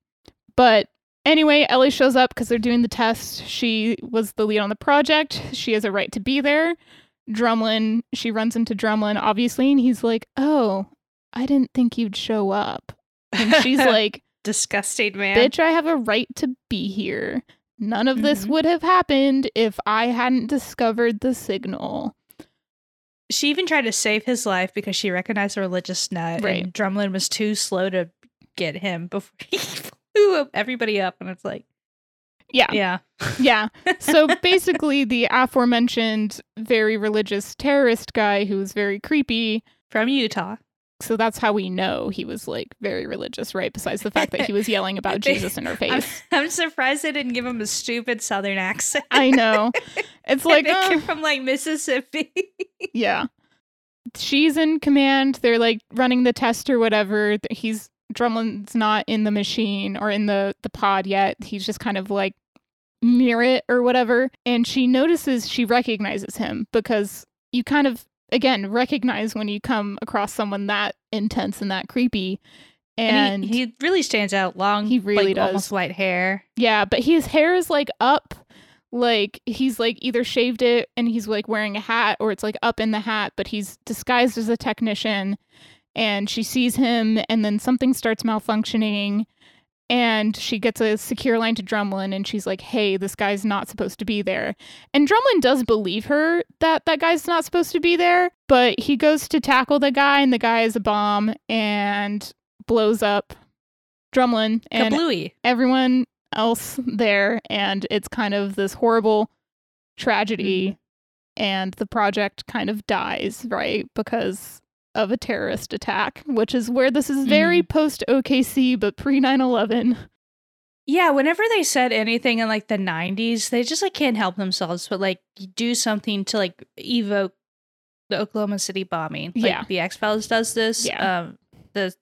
But anyway, Ellie shows up because they're doing the test. She was the lead on the project. She has a right to be there. Drumlin, she runs into Drumlin, obviously, and he's like, Oh, I didn't think you'd show up. And she's *laughs* like, disgusting man. Bitch, I have a right to be here. None of this Mhm. would have happened if I hadn't discovered the signal. She even tried to save his life because she recognized a religious nut, Right. and Drumlin was too slow to get him before *laughs* he flew everybody up. And it's like, Yeah. yeah, Yeah. *laughs* So basically, the aforementioned very religious terrorist guy who's very creepy from Utah. so that's how we know he was like very religious, right? Besides the fact that he was yelling about *laughs* Jesus in her I'm, face. I'm surprised they didn't give him a stupid Southern accent. I know. *laughs* It's like, they uh, came from like Mississippi. yeah. She's in command. They're like running the test or whatever. He's Drumlin's not in the machine or in the the pod yet. He's just kind of like near it or whatever. And she notices she recognizes him because you kind of again recognize when you come across someone that intense and that creepy. And, And, he, he really stands out. Long, He really like, does. almost white hair. Yeah, but his hair is like up. Like he's like either shaved it and he's like wearing a hat or it's like up in the hat, but he's disguised as a technician and she sees him and then something starts malfunctioning and she gets a secure line to Drumlin and she's like, "Hey, this guy's not supposed to be there." And Drumlin does believe her that that guy's not supposed to be there, but he goes to tackle the guy and the guy is a bomb and blows up Drumlin and Kablooey. everyone else there and it's kind of this horrible tragedy mm-hmm. and the project kind of dies right because of a terrorist attack which is where this is very post OKC but pre 9/11 Yeah, whenever they said anything in like the 90s, they just like can't help themselves but like do something to like evoke the Oklahoma City bombing. Like, Yeah. The X Files does this. Yeah. Um, the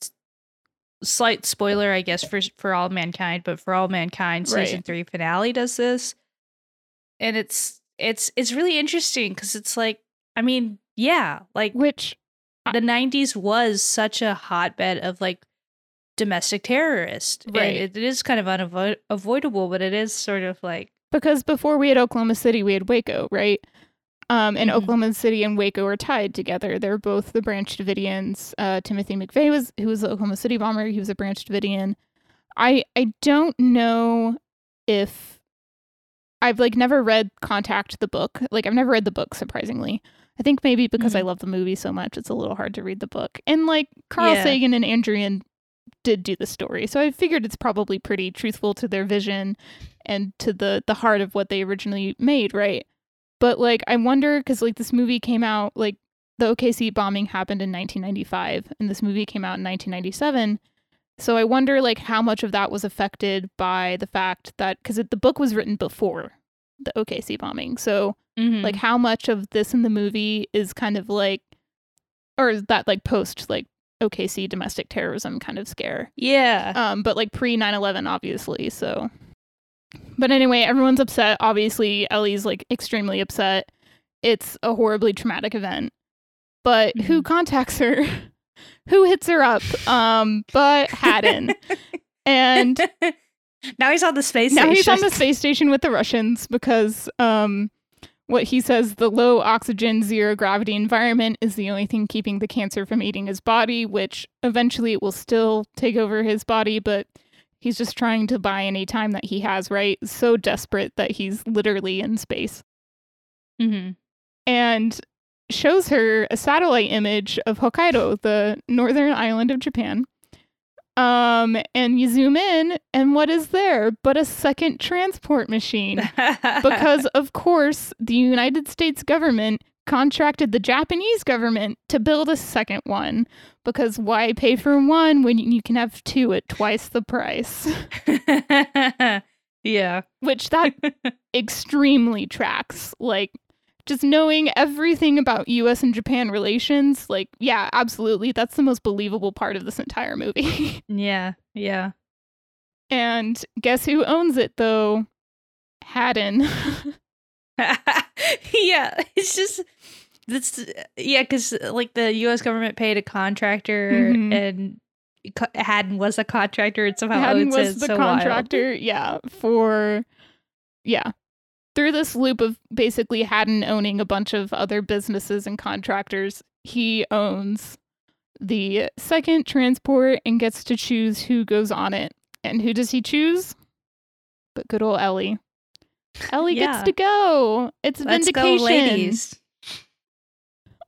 slight spoiler, I guess, for for all mankind, but for all mankind, season three finale does this, and it's it's it's really interesting because it's like, I mean, yeah, like which *laughs* the 90s was such a hotbed of like domestic terrorist. And Right. it, it is kind of unavoidable, but it is sort of like because before we had Oklahoma City we had Waco right Um, and Mhm. Oklahoma City and Waco are tied together. They're both the Branch Davidians. Uh, Timothy McVeigh was who was the Oklahoma City bomber. He was a Branch Davidian. I I don't know if I've like never read Contact the book. Like I've never read the book. Surprisingly, I think maybe because I mm-hmm. love the movie so much, it's a little hard to read the book. And like Carl Yeah. Sagan and Ann Druyan did do the story, so I figured it's probably pretty truthful to their vision and to the the heart of what they originally made, right? But like I wonder because like this movie came out like the OKC bombing happened in 1995, and this movie came out in 1997. So I wonder like how much of that was affected by the fact that because the book was written before the OKC bombing, so Mhm. like how much of this in the movie is kind of like or is that like post like OKC domestic terrorism kind of scare yeah. um but like pre 9/11 obviously so but anyway everyone's upset obviously Ellie's like extremely upset it's a horribly traumatic event but who Mhm. contacts her *laughs* who hits her up um but Hadden *laughs* and now he's on the space station. now station. he's on the space station with the Russians because um what he says the low oxygen zero gravity environment is the only thing keeping the cancer from eating his body which eventually it will still take over his body but he's just trying to buy any time that he has right? So desperate that he's literally in space. Mm-hmm. and shows her a satellite image of Hokkaido the northern island of Japan um and you zoom in and what is there but a second transport machine? Because *laughs* of course the United States government contracted the Japanese government to build a second one. Because why pay for one when you can have two at twice the price? *laughs* Yeah. which that *laughs* extremely tracks like just knowing everything about US and Japan relations like yeah absolutely that's the most believable part of this entire movie *laughs* Yeah. Yeah. and guess who owns it though Hadden *laughs* *laughs* yeah. It's just this. Yeah, because like the U.S. government paid a contractor, Mhm. and Hadden was a contractor, and somehow Hadden was the so wild. contractor, yeah, for yeah. Through this loop of basically Hadden owning a bunch of other businesses and contractors, he owns the second transport and gets to choose who goes on it. And who does he choose? But good old Ellie. Ellie Yeah. gets to go. It's Let's go, vindication. ladies.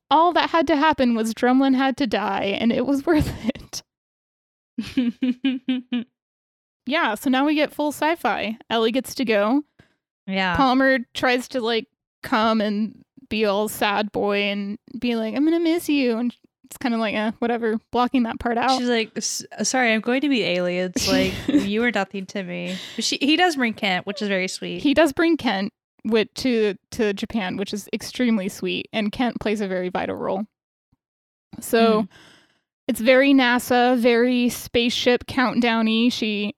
All that had to happen was Drumlin had to die, and it was *laughs* worth it. *laughs* Yeah, so now we get full sci-fi. Ellie gets to go. Yeah. Palmer tries to like come and be all sad boy and be like, "I'm gonna miss you," and it's kind of like, eh, whatever, blocking that part out. She's like, "S- sorry, I'm going to be aliens. Like, *laughs* you are nothing to me. But She, he does bring Kent, which is very sweet. he does bring Kent with to to Japan, which is extremely sweet, and Kent plays a very vital role. So it's very NASA, very spaceship countdowny. She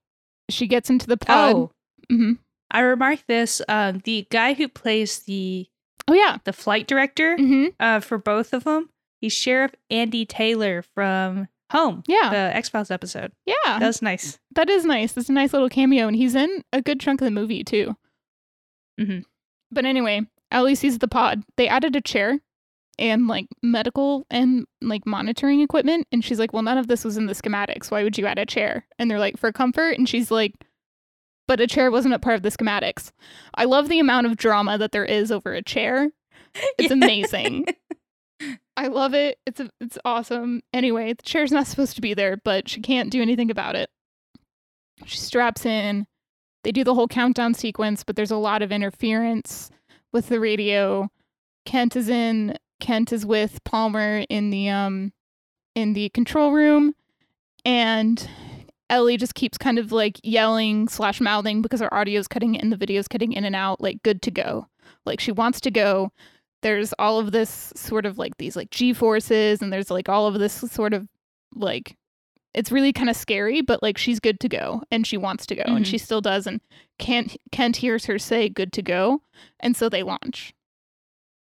she gets into the pod. oh, Mhm. I remarked this. Um, the guy who plays the oh yeah. the flight director hmm uh, for both of them, he's Sheriff Andy Taylor from Home, Yeah. the X Files episode. yeah. That was nice. That is nice. That's a nice little cameo, and he's in a good chunk of the movie too. Mhm. But anyway, Ellie sees the pod. They added a chair and like medical and like monitoring equipment, and she's like, "Well, none of this was in the schematics. Why would you add a chair?" And they're like, "For comfort." And she's like, "But a chair wasn't a part of the schematics." I love the amount of drama that there is over a chair. It's Yeah. amazing. *laughs* I love it. It's a, it's awesome. Anyway, the chair's not supposed to be there, but she can't do anything about it. She straps in. They do the whole countdown sequence, but there's a lot of interference with the radio. Kent is in. Kent is with Palmer in the um in the control room, and Ellie just keeps kind of like yelling slash mouthing because her audio is cutting in, the video is cutting in and out, like good to go. Like she wants to go. There's all of this sort of like these like G forces, and there's like all of this sort of like it's really kind of scary, but like she's good to go and she wants to go and Mhm. she still does. And Kent Kent hears her say good to go, and so they launch.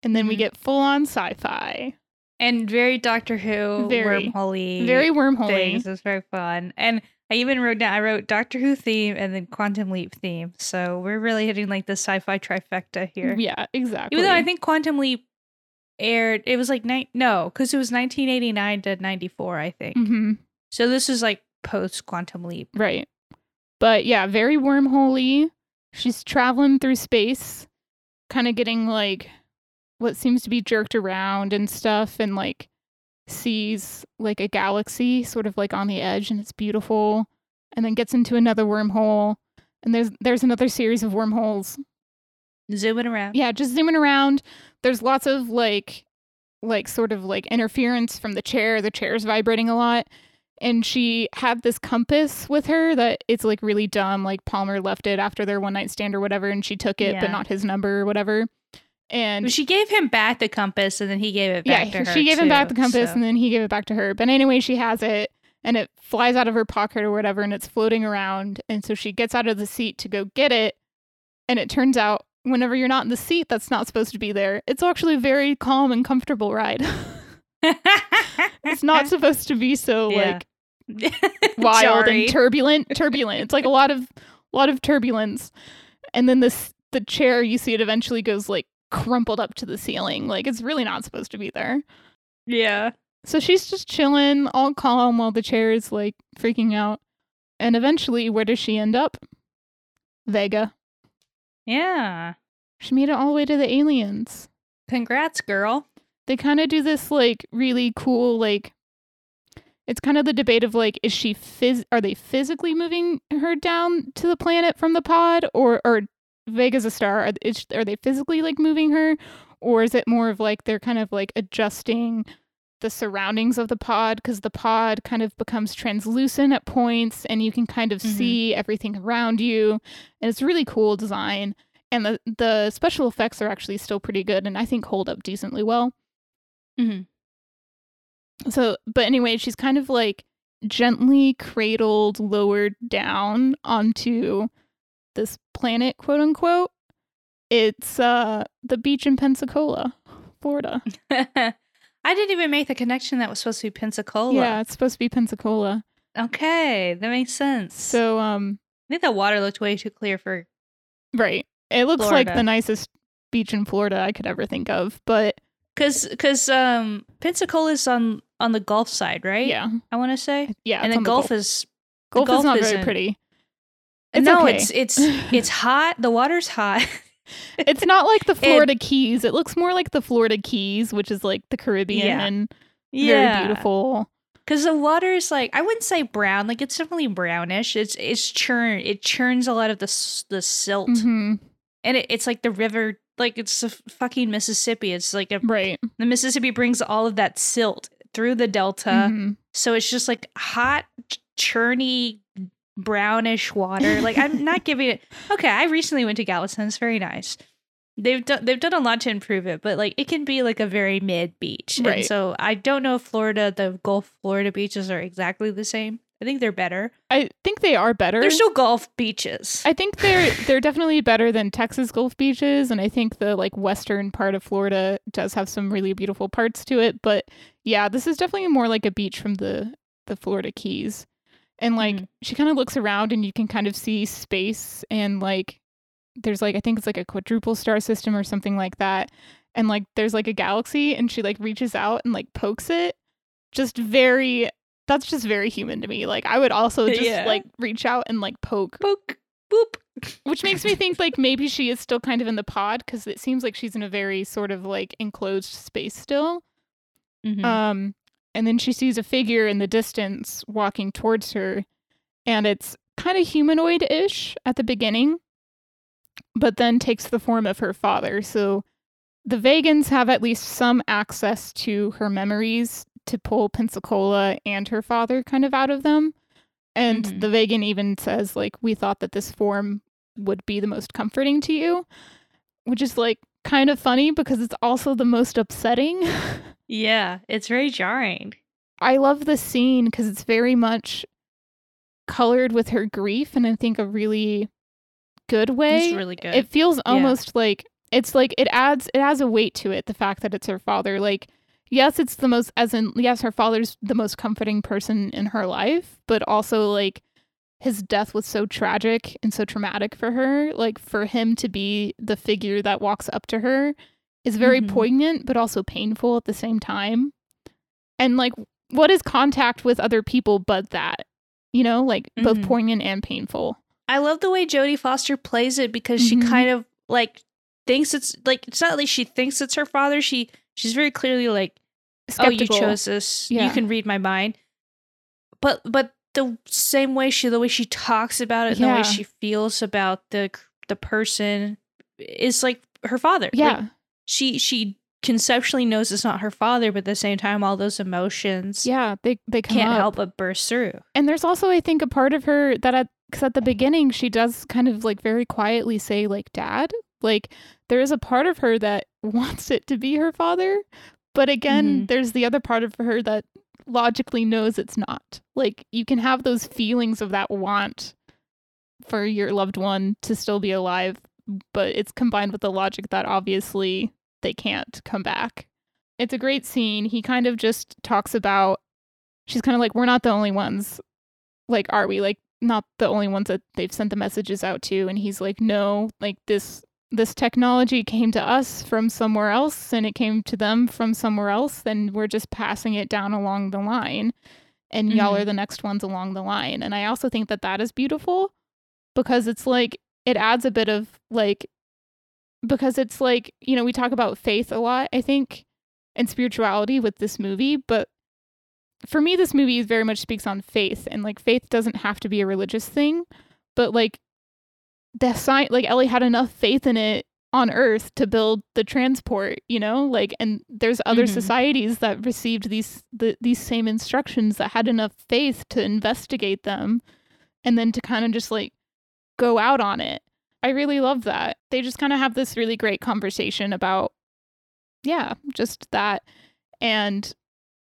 And then we Mhm. get full on sci-fi, and very Doctor Who Very. wormhole very wormhole. things. It's very fun. And I even wrote down I wrote Doctor Who theme and then Quantum Leap theme. So we're really hitting like the sci-fi trifecta here. Yeah, exactly. Even though I think Quantum Leap aired, it was like ni- no, because it was 1989 to 94, I think. hmm So this is like post Quantum Leap. Right. But yeah, very wormholey. She's traveling through space, kind of getting like what seems to be jerked around and stuff, and like sees like a galaxy sort of like on the edge, and it's beautiful. And then gets into another wormhole, and there's there's another series of wormholes. Zooming around. Yeah, just zooming around. There's lots of like like sort of like interference from the chair. The chair's vibrating a lot. And she had this compass with her that it's like really dumb. Like Palmer left it after their one night stand or whatever, and she took it, Yeah. but not his number or whatever. And She gave him back the compass and then he gave it back yeah, to her. she gave him back the compass so- and then he gave it back to her. But anyway, she has it and it flies out of her pocket or whatever and it's floating around. And so she gets out of the seat to go get it. And it turns out whenever you're not in the seat that's not supposed to be there, it's actually a very calm and comfortable ride. *laughs* it's not *laughs* supposed to be so Yeah. like *laughs* wild and turbulent. Turbulent. It's like a lot of lot of turbulence. And then this the chair you see it eventually goes like crumpled up to the ceiling. Like it's really not supposed to be there. yeah. So she's just chilling, all calm while the chair is like freaking out. And eventually, where does she end up? Vega. Yeah. She made it all the way to the aliens. Congrats, girl. They kind of do this like really cool like it's kind of the debate of like is she phys- are they physically moving her down to the planet from the pod or or Vega's a star are, is, are they physically like moving her or is it more of like they're kind of like adjusting the surroundings of the pod because the pod kind of becomes translucent at points and you can kind of Mhm. see everything around you and it's really cool design and the the special effects are actually still pretty good and I think hold up decently well. Mhm. So, but anyway, she's kind of like gently cradled, lowered down onto this planet, quote unquote. It's uh the beach in Pensacola, Florida. *laughs* I didn't even make the connection that was supposed to be Pensacola. Yeah, it's supposed to be Pensacola. Okay, that makes sense. So, um, I think the water looked way too clear for. right. It looks like the nicest beach in Florida I could ever think of, but Cause, cause, um, Pensacola's on on the Gulf side, right? yeah, I want to say, yeah. and the on Gulf, is Gulf, Gulf is not very pretty. It's no, okay. it's it's it's *laughs* hot. The water's hot. *laughs* it's not like the *laughs* Florida Keys. It looks more like the Florida Keys, which is like the Caribbean Yeah. and very beautiful. Because the water is like I wouldn't say brown, like it's definitely brownish. It's it's churn. It churns a lot of the the silt, hmm and it, it's like the river, like it's the fucking Mississippi. It's like a, Right. the Mississippi brings all of that silt through the delta, Mhm. so it's just like hot, ch- churny, brownish water. Like I'm *laughs* not giving it. Okay, I recently went to Galveston. It's very nice. They've done they've done a lot to improve it, but like it can be like a very mid beach. Right. And so I don't know if Florida, the Gulf Florida beaches are exactly the same. I think they're better. I think they are better. There's no Gulf beaches. I think they're *laughs* they're definitely better than Texas Gulf beaches, and I think the like western part of Florida does have some really beautiful parts to it. But yeah, this is definitely more like a beach from the the Florida Keys, and like Mhm. she kind of looks around and you can kind of see space and like there's like I think it's like a quadruple star system or something like that, and like there's like a galaxy, and she like reaches out and like pokes it, just very. That's just very human to me. Like I would also *laughs* just Yeah. like reach out and like poke Poke, boop. which makes me think like maybe she is still kind of in the pod because it seems like she's in a very sort of like enclosed space still. Mhm. Um, and then she sees a figure in the distance walking towards her, and it's kind of humanoid ish at the beginning, but then takes the form of her father. So the Vegans have at least some access to her memories to pull Pensacola and her father kind of out of them. And Mhm. the Vegan even says, like, we thought that this form would be the most comforting to you, which is like kind of funny because it's also the most upsetting. *laughs* yeah, it's very jarring. I love the scene because it's very much colored with her grief and I think a really good way. It's really good. It feels almost like it's like it adds it has a weight to it, the fact that it's her father. Like, yes, it's the most as in yes, her father's the most comforting person in her life, but also like his death was so tragic and so traumatic for her, like for him to be the figure that walks up to her is very Mhm. poignant but also painful at the same time. And like what is contact with other people but that? You know, like both Mhm. poignant and painful. I love the way Jodie Foster plays it because Mhm. she kind of like thinks it's like it's not like she thinks it's her father. She she's very clearly like, Skeptical. oh, you chose this. Yeah. You can read my mind. But but the same way she the way she talks about it and the way she feels about the the person is like her father. Like, Yeah. She she conceptually knows it's not her father, but at the same time, all those emotions yeah, they they can't up. help but burst through. And there's also, I think, a part of her that at because at the beginning she does kind of like very quietly say like dad. Like there is a part of her that *laughs* wants it to be her father, but again, Mhm. there's the other part of her that logically knows it's not. Like you can have those feelings of that want for your loved one to still be alive, but it's combined with the logic that obviously they can't come back. It's a great scene. He kind of just talks about she's kind of like we're not the only ones like are we like not the only ones that they've sent the messages out to and he's like no like this this technology came to us from somewhere else and it came to them from somewhere else and we're just passing it down along the line and y'all Mhm. are the next ones along the line and i also think that that is beautiful because it's like it adds a bit of like because it's like you know we talk about faith a lot i think and spirituality with this movie but for me this movie very much speaks on faith and like faith doesn't have to be a religious thing but like the sign like ellie had enough faith in it on earth to build the transport you know like and there's other Mhm. societies that received these the, these same instructions that had enough faith to investigate them and then to kind of just like go out on it i really love that. They just kind of have this really great conversation about yeah just that and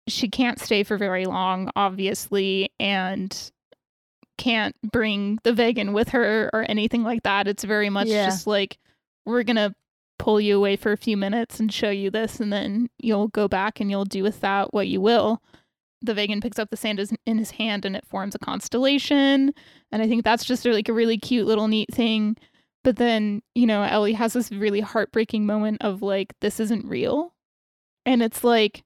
she can't stay for very long obviously and can't bring the vegan with her or anything like that. It's very much Yeah. just like we're gonna pull you away for a few minutes and show you this and then you'll go back and you'll do with that what you will. The vegan picks up the sand in his hand and it forms a constellation and i think that's just like a really cute little neat thing but then you know ellie has this really heartbreaking moment of like this isn't real. And it's like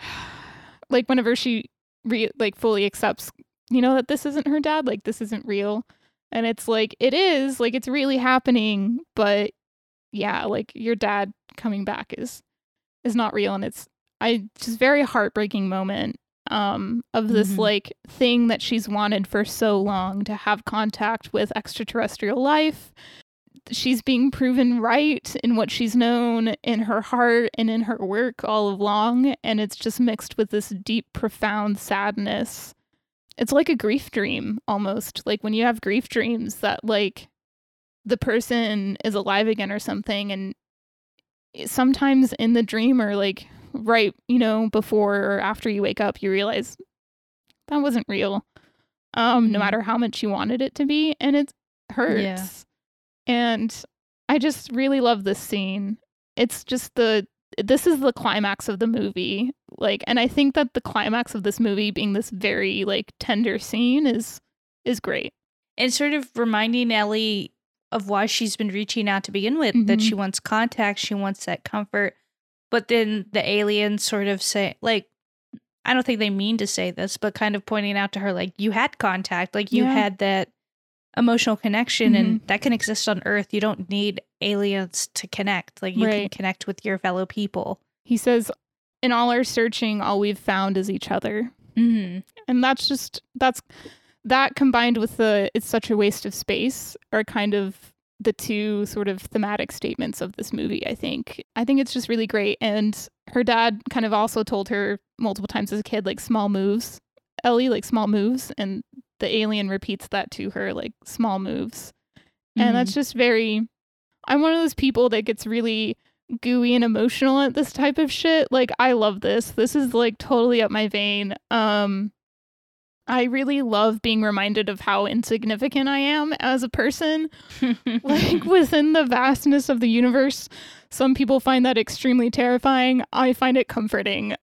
*sighs* like whenever she re- like fully accepts you know that this isn't her dad like this isn't real. And it's like it is like it's really happening but yeah like your dad coming back is is not real. And it's i just very heartbreaking moment um of this Mhm. like thing that she's wanted for so long to have contact with extraterrestrial life. She's being proven right in what she's known in her heart and in her work all along and it's just mixed with this deep profound sadness. It's like a grief dream almost. Like when you have grief dreams that like the person is alive again or something and sometimes in the dream or like right you know before or after you wake up you realize that wasn't real um no Mhm. matter how much you wanted it to be and it hurts Yeah. and i just really love this scene it's just the this is the climax of the movie like and i think that the climax of this movie being this very like tender scene is is great and sort of reminding Ellie of why she's been reaching out to begin with that Mhm. she wants contact, she wants that comfort. But then the aliens sort of say, like, I don't think they mean to say this, but kind of pointing out to her, like, you had contact, like, you Yeah. had that emotional connection, and Mm-hmm. that can exist on Earth. You don't need aliens to connect. Like, you can connect with your fellow people. he says in all our searching all we've found is each other Mm-hmm. and that's just that's that combined with the it's such a waste of space are kind of the two sort of thematic statements of this movie i think. I think it's just really great and her dad kind of also told her multiple times as a kid like small moves. Ellie like small moves and the alien repeats that to her like small moves. And that's just very i'm one of those people that gets really gooey and emotional at this type of shit. Like i love this. This is like totally up my vein. Um i really love being reminded of how insignificant i am as a person *laughs* like within the vastness of the universe some people find that extremely terrifying i find it comforting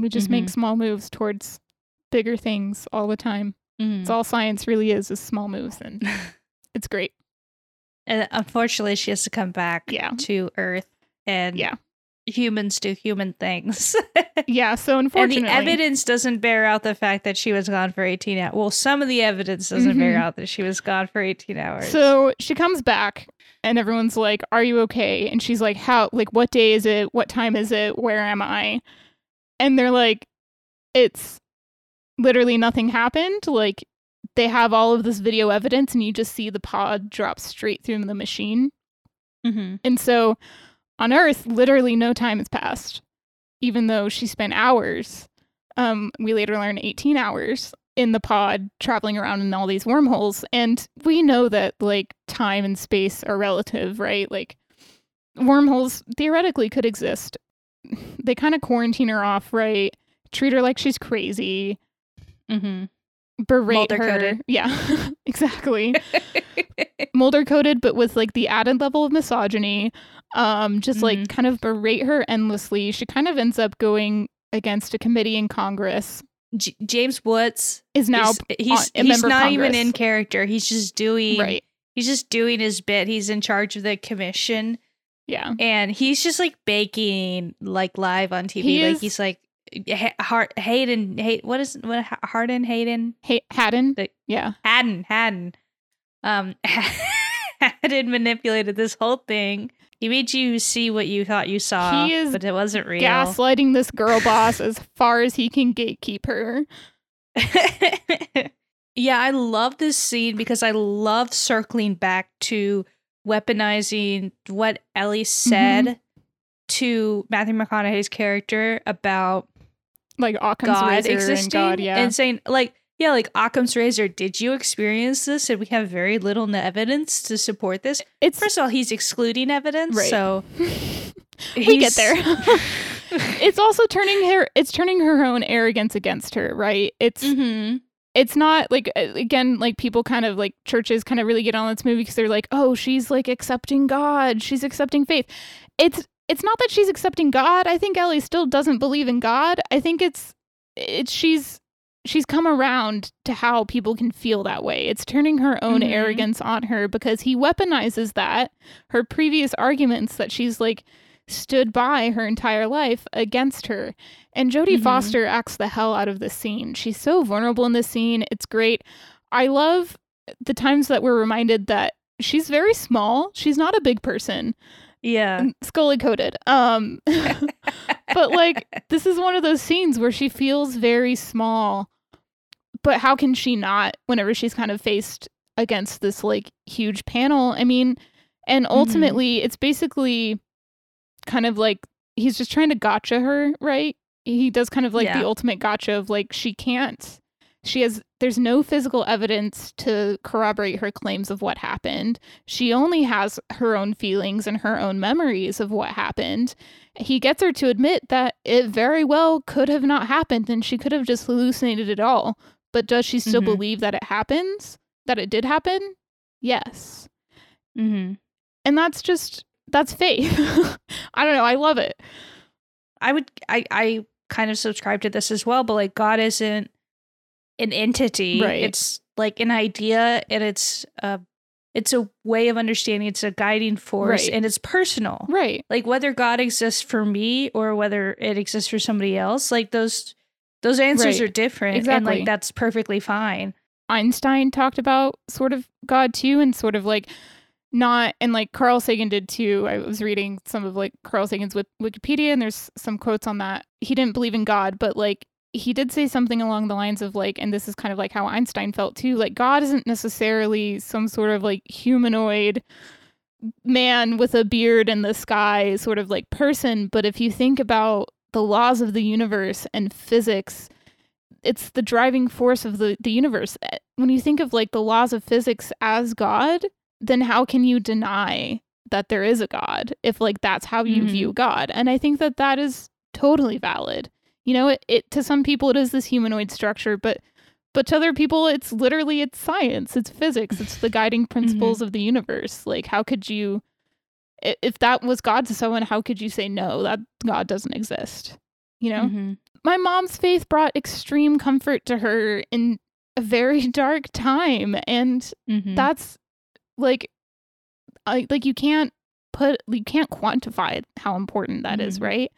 we just make Mhm. small moves towards bigger things all the time Mhm. It's all science really is is small moves and *laughs* it's great. And unfortunately, she has to come back Yeah. to Earth, and Yeah. Humans do human things. *laughs* Yeah, so and unfortunately the evidence doesn't bear out the fact that she was gone for 18 hours. Well, some of the evidence doesn't bear Mhm. out that she was gone for 18 hours. So she comes back and everyone's like, Are you okay? And she's like, How like what day is it? What time is it? Where am I? And they're like, It's literally nothing happened. Like they have all of this video evidence and you just see the pod drop straight through the machine. Mhm. And so on Earth, literally no time has passed, even though she spent hours. Um, we later learn 18 hours in the pod traveling around in all these wormholes. And we know that like time and space are relative, right? Like wormholes theoretically could exist. *laughs* They kind of quarantine her off, right? Treat her like she's crazy, Mhm. berate her. Yeah, *laughs* exactly. *laughs* Mulder coded, but with like the added level of misogyny. Um, just like Mhm. kind of berate her endlessly. She kind of ends up going against a committee in Congress. J- James Woods Is now is- he's a he's member of not even in character. He's just doing right. he's just doing his bit. He's in charge of the commission Yeah. and he's just like baking like live on TV. He like is- he's like Ha- Har- Hayden Hay- what is what Harden Hayden Hey, Hadden. The- yeah. Hadden Hadden um *laughs* Hadden manipulated this whole thing. He made you see what you thought you saw, He is but it wasn't real. Gaslighting this girl boss as far as he can gatekeep her. *laughs* yeah, I love this scene because I love circling back to weaponizing what Ellie said Mm-hmm. to Matthew McConaughey's character about Like Occam's God existing and God, yeah. and saying like yeah, like Occam's razor. Did you experience this? And we have very little evidence to support this. it's First of all, he's excluding evidence, Right. so *laughs* we *laughs* get there. *laughs* it's also turning her it's turning her own arrogance against her, right? It's Mhm. it's not like uh, again like people kind of like churches kind of really get on this movie because they're like oh she's like accepting god she's accepting faith it's it's not that she's accepting god i think ellie still doesn't believe in god i think it's it's she's she's come around to how people can feel that way it's turning her own Mhm. arrogance on her because he weaponizes that her previous arguments that she's like stood by her entire life against her and Jodie Mhm. Foster acts the hell out of this scene. She's so vulnerable in this scene. It's great. I love the times that we're reminded that she's very small. She's not a big person. Yeah. Scully coated. Um *laughs* but like *laughs* this is one of those scenes where she feels very small. But how can she not whenever she's kind of faced against this like huge panel? I mean, and ultimately it's basically kind of like he's just trying to gotcha her, right? He does kind of like Yeah. the ultimate gotcha of like she can't she has there's no physical evidence to corroborate her claims of what happened. She only has her own feelings and her own memories of what happened. He gets her to admit that it very well could have not happened and she could have just hallucinated it all. But does she still Mhm. believe that it happens? That it did happen? Yes. hmm And that's just that's faith. *laughs* I don't know, I love it. I would I I kind of subscribe to this as well, but like God isn't an entity. Right. It's like an idea and it's a it's a way of understanding, it's a guiding force Right. and it's personal. Right. Like whether God exists for me or whether it exists for somebody else, like those those answers Right. are different and like that's perfectly fine. Einstein talked about sort of God too, and sort of like not, and like Carl Sagan did too. I was reading some of like Carl Sagan's Wik- Wikipedia, and there's some quotes on that. He didn't believe in God, but like he did say something along the lines of like, and this is kind of like how Einstein felt too. Like God isn't necessarily some sort of like humanoid man with a beard in the sky sort of like person, but if you think about the laws of the universe and physics it's the driving force of the, the universe. Eh, When you think of like the laws of physics as God, then how can you deny that there is a God if like that's how you Mhm. view God? And I think that that is totally valid. You know, it, it to some people it is this humanoid structure, but but to other people it's literally it's science, it's physics, it's the guiding *laughs* principles of the universe. Like how could you if that was God to someone, how could you say no, that God doesn't exist? You know? Mhm. my mom's faith brought extreme comfort to her in a very *laughs* dark time and Mhm. that's like I like you can't put you can't quantify how important that is, Mhm. right?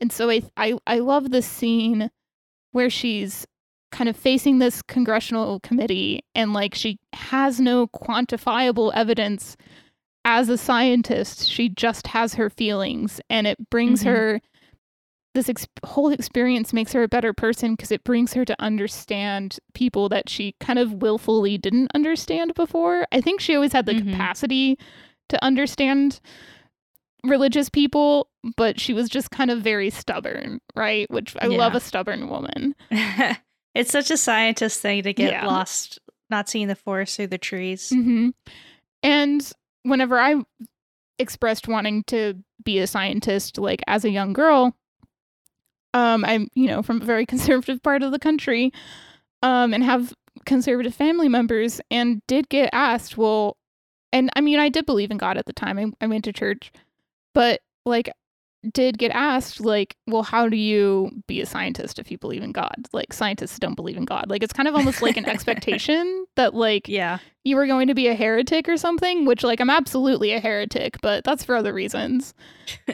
And so I I I love the scene where she's kind of facing this congressional committee and like she has no quantifiable evidence as a scientist. She just has her feelings and it brings Mhm. her this ex- whole experience makes her a better person because it brings her to understand people that she kind of willfully didn't understand before. I think she always had the Mhm. capacity to understand religious people, but she was just kind of very stubborn, right? Which I love a stubborn woman. *laughs* it's such a scientist thing to get Yeah. lost, not seeing the forest through the trees. hmm And whenever I expressed wanting to be a scientist, like as a young girl, um, I'm you know from a very *laughs* conservative part of the country, um, and have conservative family members, and did get asked, well, and I mean I did believe in God at the time. I, I went to church, but like did get asked like well how do you be a scientist if you believe in god like scientists don't believe in god like it's kind of almost like an *laughs* expectation that like Yeah. you were going to be a heretic or something, which like I'm absolutely a heretic, but that's for other reasons.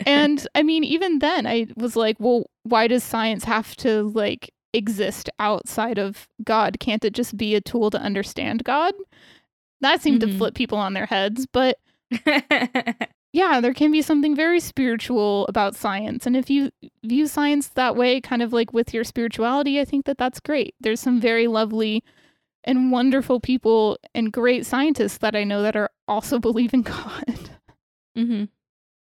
and *laughs* I mean, even then I was like, well, why does science have to like exist outside of God? Can't it just be a tool to understand God? That seemed to Mhm. flip people on their heads, but *laughs* yeah, there can be something very spiritual about science. And if you view science that way, kind of like with your spirituality, I think that that's great. There's some very lovely and wonderful people and great scientists that I know that are also *laughs* believe in God. hmm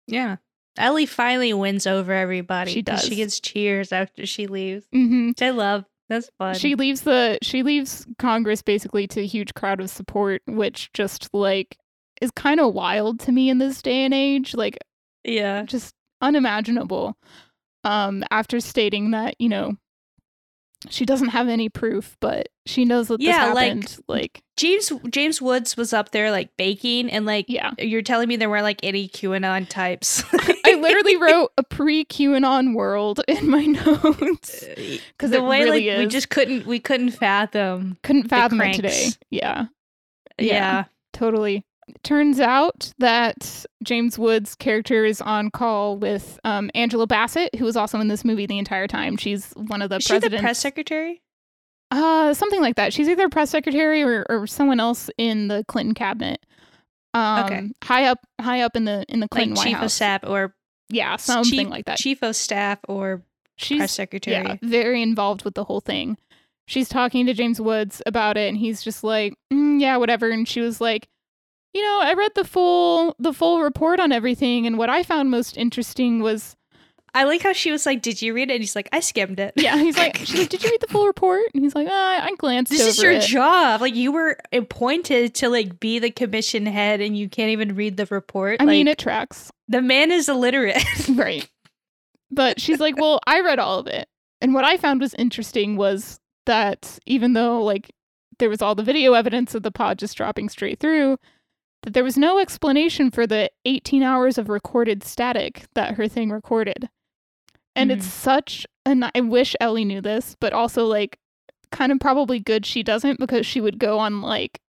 Yeah. Ellie finally wins over everybody. She does. She gets cheers after she leaves, hmm which I love. That's fun. She leaves the she leaves Congress basically to a huge crowd of support, which just like is kind of wild to me in this day and age. Like yeah. just unimaginable um after stating that you know she doesn't have any proof but she knows that Yeah, this like- happened like, James James Woods was up there like baking, and like yeah you're telling me there weren't like any QAnon types. *laughs* i literally wrote a pre-qanon world in my *laughs* notes because the it way really like we just couldn't we couldn't fathom. couldn't fathom it today yeah Yeah. Yeah. totally turns out that james wood's character is on call with um, angela bassett who was also in this movie the entire time she's one of the Is she the press secretary? Uh, something like that. She's either press secretary or, or someone else in the Clinton cabinet. Um, Okay. high up, high up in the in the Clinton Like White chief of staff or yeah, something chief, like that. Chief of staff or She's press secretary. yeah, very involved with the whole thing. She's talking to James Woods about it, and he's just like, mm, yeah, whatever. And she was like, you know, I read the full the full report on everything, and what I found most interesting was I like how she was like, "Did you read it?" And he's like, "I skimmed it." yeah, he's like, *laughs* she's like, did you read the full report? And he's like, ah, I glanced at it. This is your it. job. Like you were appointed to like be the commission head, and you can't even read the report. I like, mean, it tracks. the man is illiterate. *laughs* right. But she's like, well, I read all of it. And what I found was interesting was that even though, like, there was all the video evidence of the pod just dropping straight through, that there was no explanation for the 18 hours of recorded static that her thing recorded. And mm-hmm. it's such, and I wish Ellie knew this, but also, like, kind of probably good she doesn't because she would go on, like,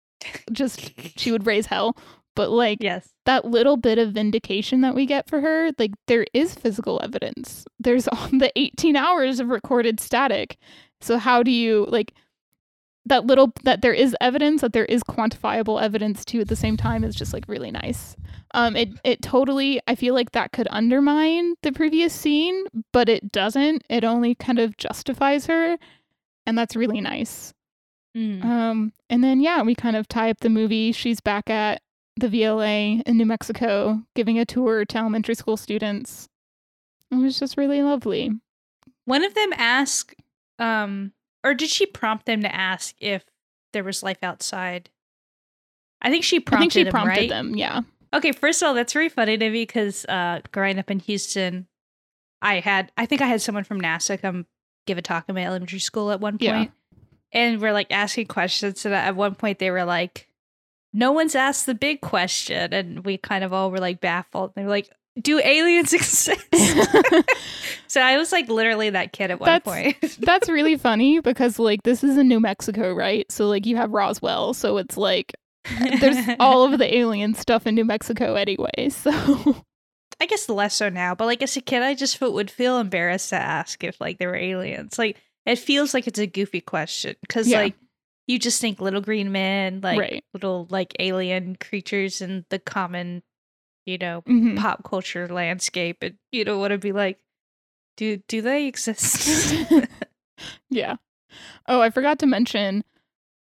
just, she would raise hell. But, like, yes. that little bit of vindication that we get for her, like there is physical evidence. There's *laughs* all the 18 hours of recorded static. So how do you like that little that there is evidence that there is quantifiable evidence too at the same time is just like really nice. Um it it totally I feel like that could undermine the previous scene, but it doesn't. It only kind of justifies her and that's really nice. Mm. Um, and then yeah, we kind of tie up the movie. She's back at the VLA in New Mexico, giving a tour to elementary school students. It was just really lovely. One of them asked, um, or did she prompt them to ask if there was life outside? I think she prompted I think she them, prompted right? them. Yeah, Okay, first of all, that's very funny to me because uh, growing up in Houston, I had I think I had someone from NASA come give a talk in my elementary school at one point, Yeah. and we're like asking questions, and at one point they were like, "No one's asked the big question," and we kind of all were like baffled. They were like, do aliens *laughs* exist? so I was like literally that kid at one That's- point. *laughs* That's really funny because like this is in New Mexico, right? So like you have Roswell, so it's like there's *laughs* all of the alien stuff in New Mexico anyway. So I guess less so now, but like as a kid, I just would feel embarrassed to ask if like there were aliens. Like it feels like it's a goofy question because Yeah. like you just think little green men, like Right. little like alien creatures in the common, you know, Mhm. pop culture landscape, and you know what it'd be like. Do do they exist? *laughs* yeah. Oh, I forgot to mention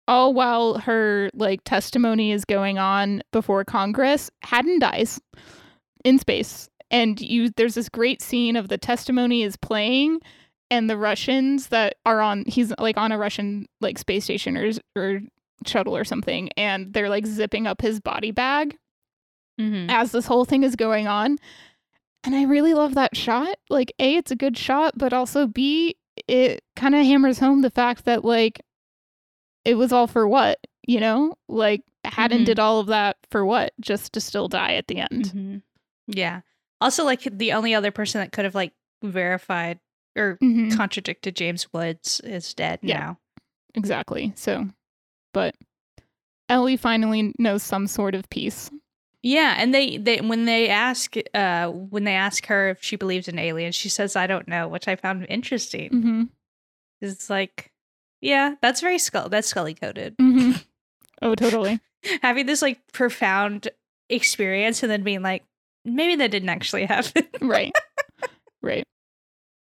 all while her like testimony is going on before Congress, Hadden dies in space. And you there's this great scene of the testimony is playing and the Russians that are on he's like on a Russian like space station or or shuttle or something and they're like zipping up his body bag Mhm. as this whole thing is going on. And I really love that shot. Like, A, it's a good shot, but also B, it kind of hammers home the fact that, like, it was all for what, you know? Like, Hadden Mhm. did all of that for what? Just to still die at the end. Mhm. Yeah. Also, like the only other person that could have like verified or Mhm. contradicted James Woods is dead Yeah. now. Exactly. So, but Ellie finally knows some sort of peace. Yeah, and they, they when they ask uh when they ask her if she believes in aliens, she says I don't know, which I found interesting. hmm It's like, yeah, that's very skull that's scully coded. Mm-hmm. *laughs* Oh, totally. Having this like profound experience and then being like, maybe that didn't actually *laughs* happen. right right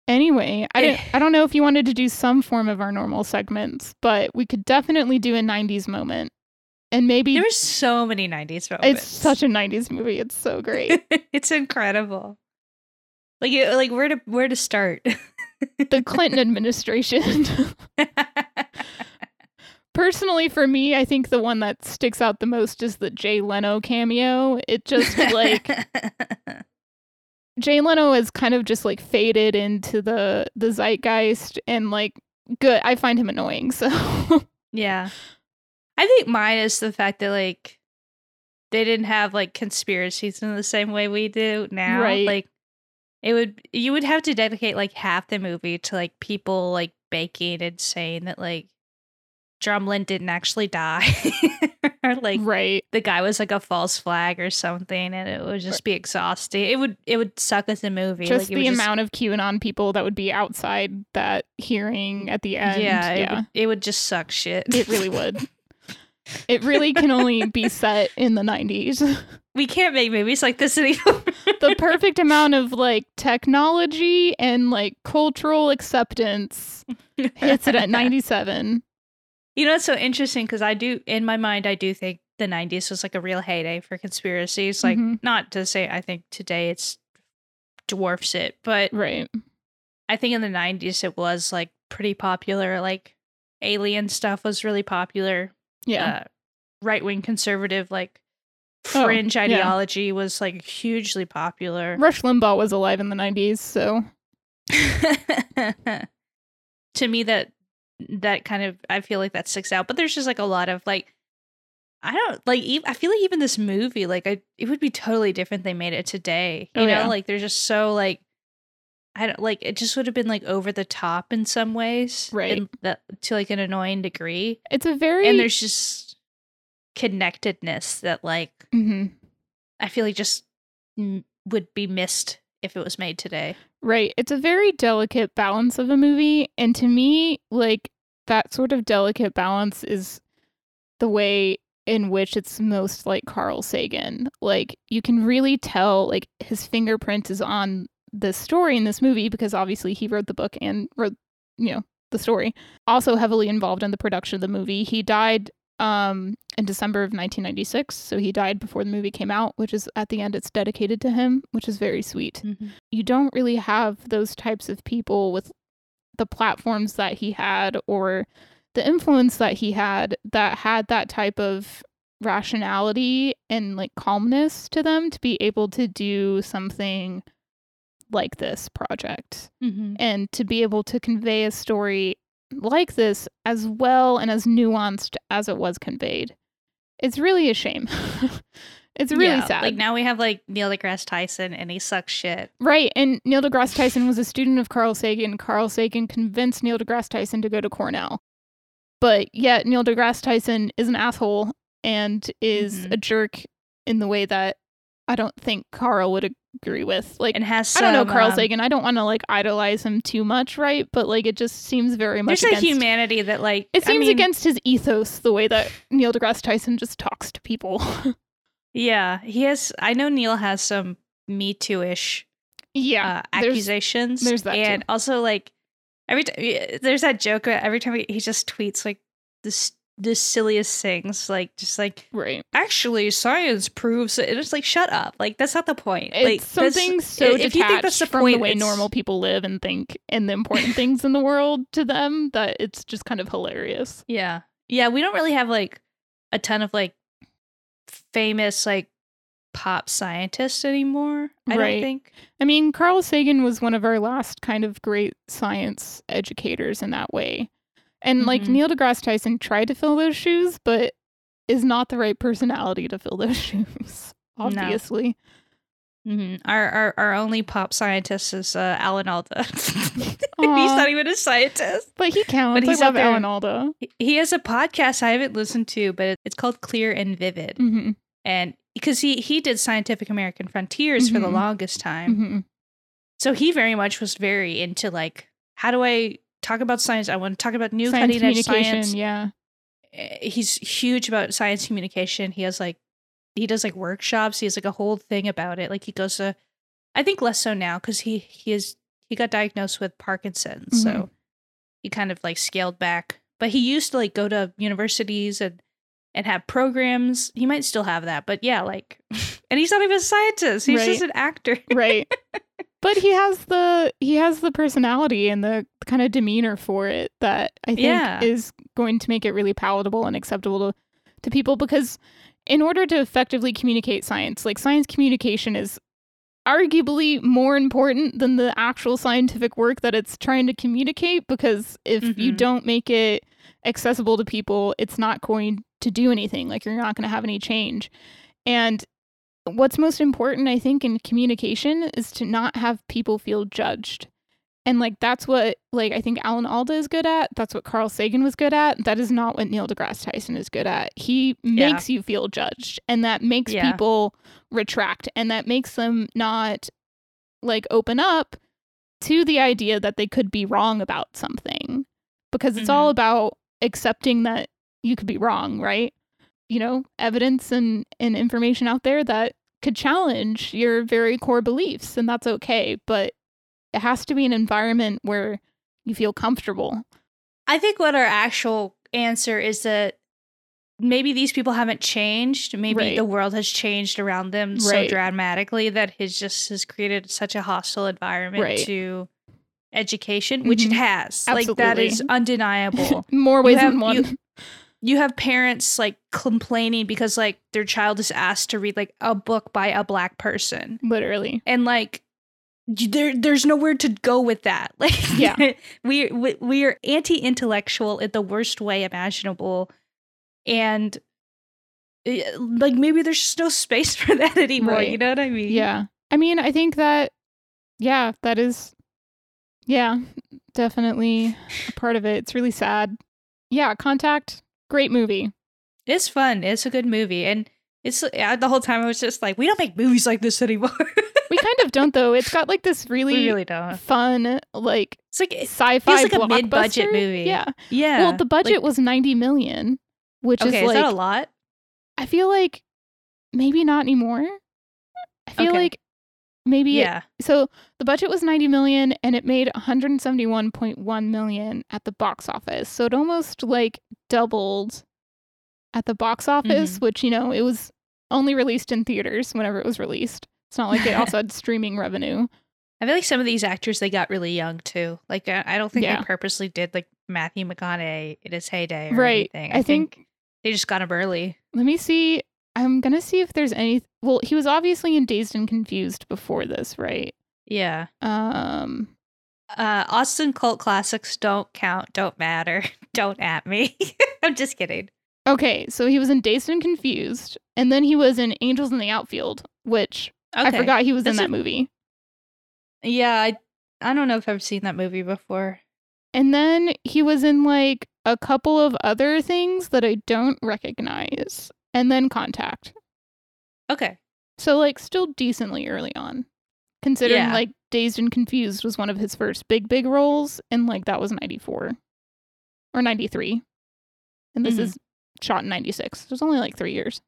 anyway I, *sighs* I don't know if you wanted to do some form of our normal segments but we could definitely do a 90s moment and maybe there were so many '90s moments. it's such a 90s movie it's so great *laughs* it's incredible. Like, like where to where to start? *laughs* the clinton administration *laughs* personally for me i think the one that sticks out the most is the jay leno cameo it just like Jay Leno is kind of just like faded into the the zeitgeist and like good. I find him annoying. So yeah, I think mine is the fact that like they didn't have like conspiracies in the same way we do now. Right. Like it would you would have to dedicate like half the movie to like people like baking and saying that like Drumlin didn't actually die. *laughs* or like right, the guy was like a false flag or something and it would just be exhausting. It would it would suck as a movie. just like, the amount of QAnon people that would be outside that hearing at the end. yeah, it, Would, it would just suck shit. it really *laughs* would. It really can only be set in the 90s. we can't make movies like this anymore. *laughs* the perfect amount of like technology and like cultural acceptance hits it at 97. You know, it's so interesting because I do, in my mind, I do think the 90s was like a real heyday for conspiracies. Like, Mhm. not to say I think today it's dwarfs it, but Right. I think in the 90s it was like pretty popular. Like, alien stuff was really popular. Yeah. Uh, right wing conservative, like, Oh, fringe yeah. ideology was like hugely popular. Rush Limbaugh was alive in the 90s, so *laughs* to me that that kind of I feel like that sticks out. But there's just like a lot of like I don't like I feel like even this movie like I it would be totally different they made it today. You Oh, know, yeah. like they're just so like I don't like it just would have been like over the top in some ways. Right. to like an annoying degree. it's a very And there's just connectedness that like Mhm. I feel like just mm, would be missed if it was made today. Right. It's a very delicate balance of a movie. And to me, like that sort of delicate balance is the way in which it's most like Carl Sagan. Like you can really tell like his fingerprint is on this story in this movie because obviously he wrote the book and wrote, you know, the story. Also heavily involved in the production of the movie. He died um in December of 1996, so he died before the movie came out, which is at the end it's dedicated to him, which is very sweet you don't really have those types of people with the platforms that he had or the influence that he had that had that type of rationality and like calmness to them to be able to do something like this project Mm-hmm. and to be able to convey a story like this as well and as nuanced as it was conveyed. It's really a shame. *laughs* It's really Yeah, sad. Like now we have like Neil deGrasse Tyson and he sucks shit. Right. And Neil deGrasse Tyson was a student of Carl Sagan. Carl Sagan convinced Neil deGrasse Tyson to go to Cornell. But yet, Neil deGrasse Tyson is an asshole and is Mhm. a jerk in the way that I don't think Carl would agree with. Like, And has I don't know some, Carl um, Sagan. I don't want to like idolize him too much, right? But like, it just seems very much There's a against. humanity that like it I seems mean, against his ethos the way that Neil deGrasse Tyson just talks to people. *laughs* Yeah, he has. I know Neil has some Me Too ish yeah, uh, there's- accusations. there's that and too. also like every time there's that joke every time he, he just tweets like this the silliest things, like just like right. actually science proves it. It's like shut up, like that's not the point. It's like something so detached if you think that's the from point, the way it's- normal people live and think and the important *laughs* things in the world to them that it's just kind of hilarious. Yeah. Yeah, we don't really have like a ton of like famous like pop scientists anymore. I Right. don't think. I mean, Carl Sagan was one of our last kind of great science educators in that way. And like Mhm. Neil deGrasse Tyson tried to fill those shoes, but is not the right personality to fill those *laughs* shoes, obviously. Mhm. Our, our our only pop scientist is uh, Alan Alda. *laughs* He's not even a scientist. But he counts. But he's I up love. Alan Alda. He- has a podcast I haven't listened to, but it's called Clear and Vivid, hmm and because he he did Scientific American Frontiers for the Mhm. longest time, hmm so he very much was very into like how do I talk about science? I want to talk about new Science cutting edge science. yeah. eh, he's huge about science communication. He has like he does like workshops. He has like a whole thing about it. Like he goes to I think less so now because he he is he got diagnosed with Parkinson's, so Mhm. he kind of like scaled back. But he used to like go to universities and and have programs. He might still have that, but yeah, like *laughs* and he's not even a scientist. He's Right. just an actor. right *laughs* but he has the he has the personality and the kind of demeanor for it that i think Yeah. is going to make it really palatable and acceptable to, to people because in order to effectively communicate science like science communication is arguably more important than the actual scientific work that it's trying to communicate because if you Mhm. don't make it accessible to people it's not going to do anything like you're not going to have any change and what's most important i think in communication is to not have people feel judged and like that's what like i think alan alda is good at that's what carl sagan was good at that is not what neil degrasse tyson is good at he Yeah. makes you feel judged and that makes Yeah. people retract and that makes them not like open up to the idea that they could be wrong about something because it's all Mhm. about accepting that you could be wrong right you know evidence and and information out there that could challenge your very core beliefs and that's okay but it has to be an environment where you feel comfortable I think what our actual answer is that maybe these people haven't changed. Maybe Right. the world has changed around them so dramatically that has just has created such a hostile environment Right. to education, which it Mhm. has. Like that is undeniable. *laughs* more ways have- than one you- you have parents like complaining because like their child is asked to read like a book by a black person literally and like there there's nowhere to go with that. *laughs* Like Yeah. we, we we are anti-intellectual in the worst way imaginable. And eh, like maybe there's just no space *laughs* for that anymore Right. you know what i mean? Yeah. I mean i think that yeah that is yeah definitely a part of it. It's really sad. Yeah contact great movie. It's fun. It's a good movie. And it's yeah, the whole time i was just like we don't make movies like this anymore *laughs* *laughs* we kind of don't though. It's got like this really, we really don't. fun like it's like it- sci-fi like a mid-budget movie. yeah. Yeah. Well the budget like- was 90 million which okay is is like that a lot? I feel like maybe not anymore. I feel Okay. like maybe it- yeah. so the budget was 90 million and it made 171.1 million at the box office. So it almost like doubled at the box mm-hmm. office which you know it was only released in theaters whenever it was released it's not like it also had streaming revenue *laughs* I feel like some of these actors they got really young too. Like I I don't think Yeah. they purposely did like Matthew McConaughey in his heyday. Or right anything. i think they just got him early. let me see i'm gonna see if there's any well he was obviously in dazed and confused before this right Yeah. um Uh, Austin cult classics don't count. Don't matter. *laughs* don't at me. *laughs* I'm just kidding. Okay, so he was in Dazed and Confused, and then he was in Angels in the Outfield, which I forgot he was in That's that movie. Yeah, I I don't know if I've seen that movie before. And then he was in like a couple of other things that I don't recognize. And then Contact. Okay. So like still decently early on. Considering Yeah. like Dazed and Confused was one of his first big big roles and like that was 94 or 93. And this Mhm. is shot in 96. There's only like 3 years.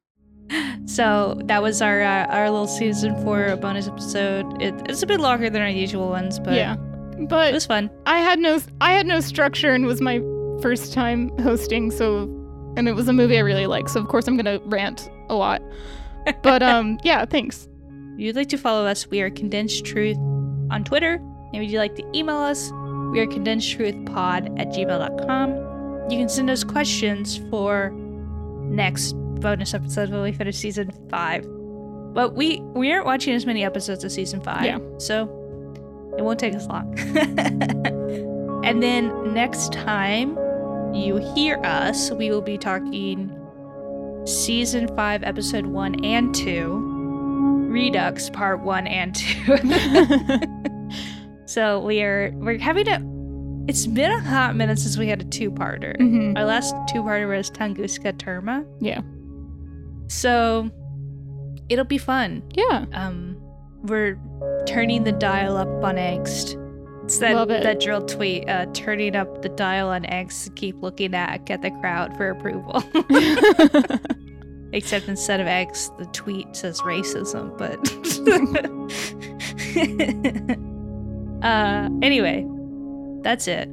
So that was our uh, our little season four bonus episode. It, it's a bit longer than our usual ones, but yeah. But it was fun. I had no I had no structure and was my first time hosting so and it was a movie I really like so of course I'm going to rant a lot. But um *laughs* yeah, thanks. If you'd like to follow us, we are Condensed Truth on Twitter. And would you'd like to email us, we are condensed truth pod at gmail.com. You can send us questions for next bonus episodes when we finish season five. But we we aren't watching as many episodes of season five. Yeah. So it won't take us long. *laughs* and then next time you hear us, we will be talking season five, episode one and two. Redux Part One and Two. *laughs* *laughs* so we are we're having a. It's been a hot minute since we had a two-parter. Mhm. Our last two-parter was Tunguska Terma. Yeah. So it'll be fun. Yeah. Um, we're turning the dial up on angst. It's that Love it. that dril tweet. Uh, turning up the dial on angst to keep looking at get the crowd for approval. *laughs* Except instead of X, the tweet says racism, but. *laughs* *laughs* uh, anyway, that's it.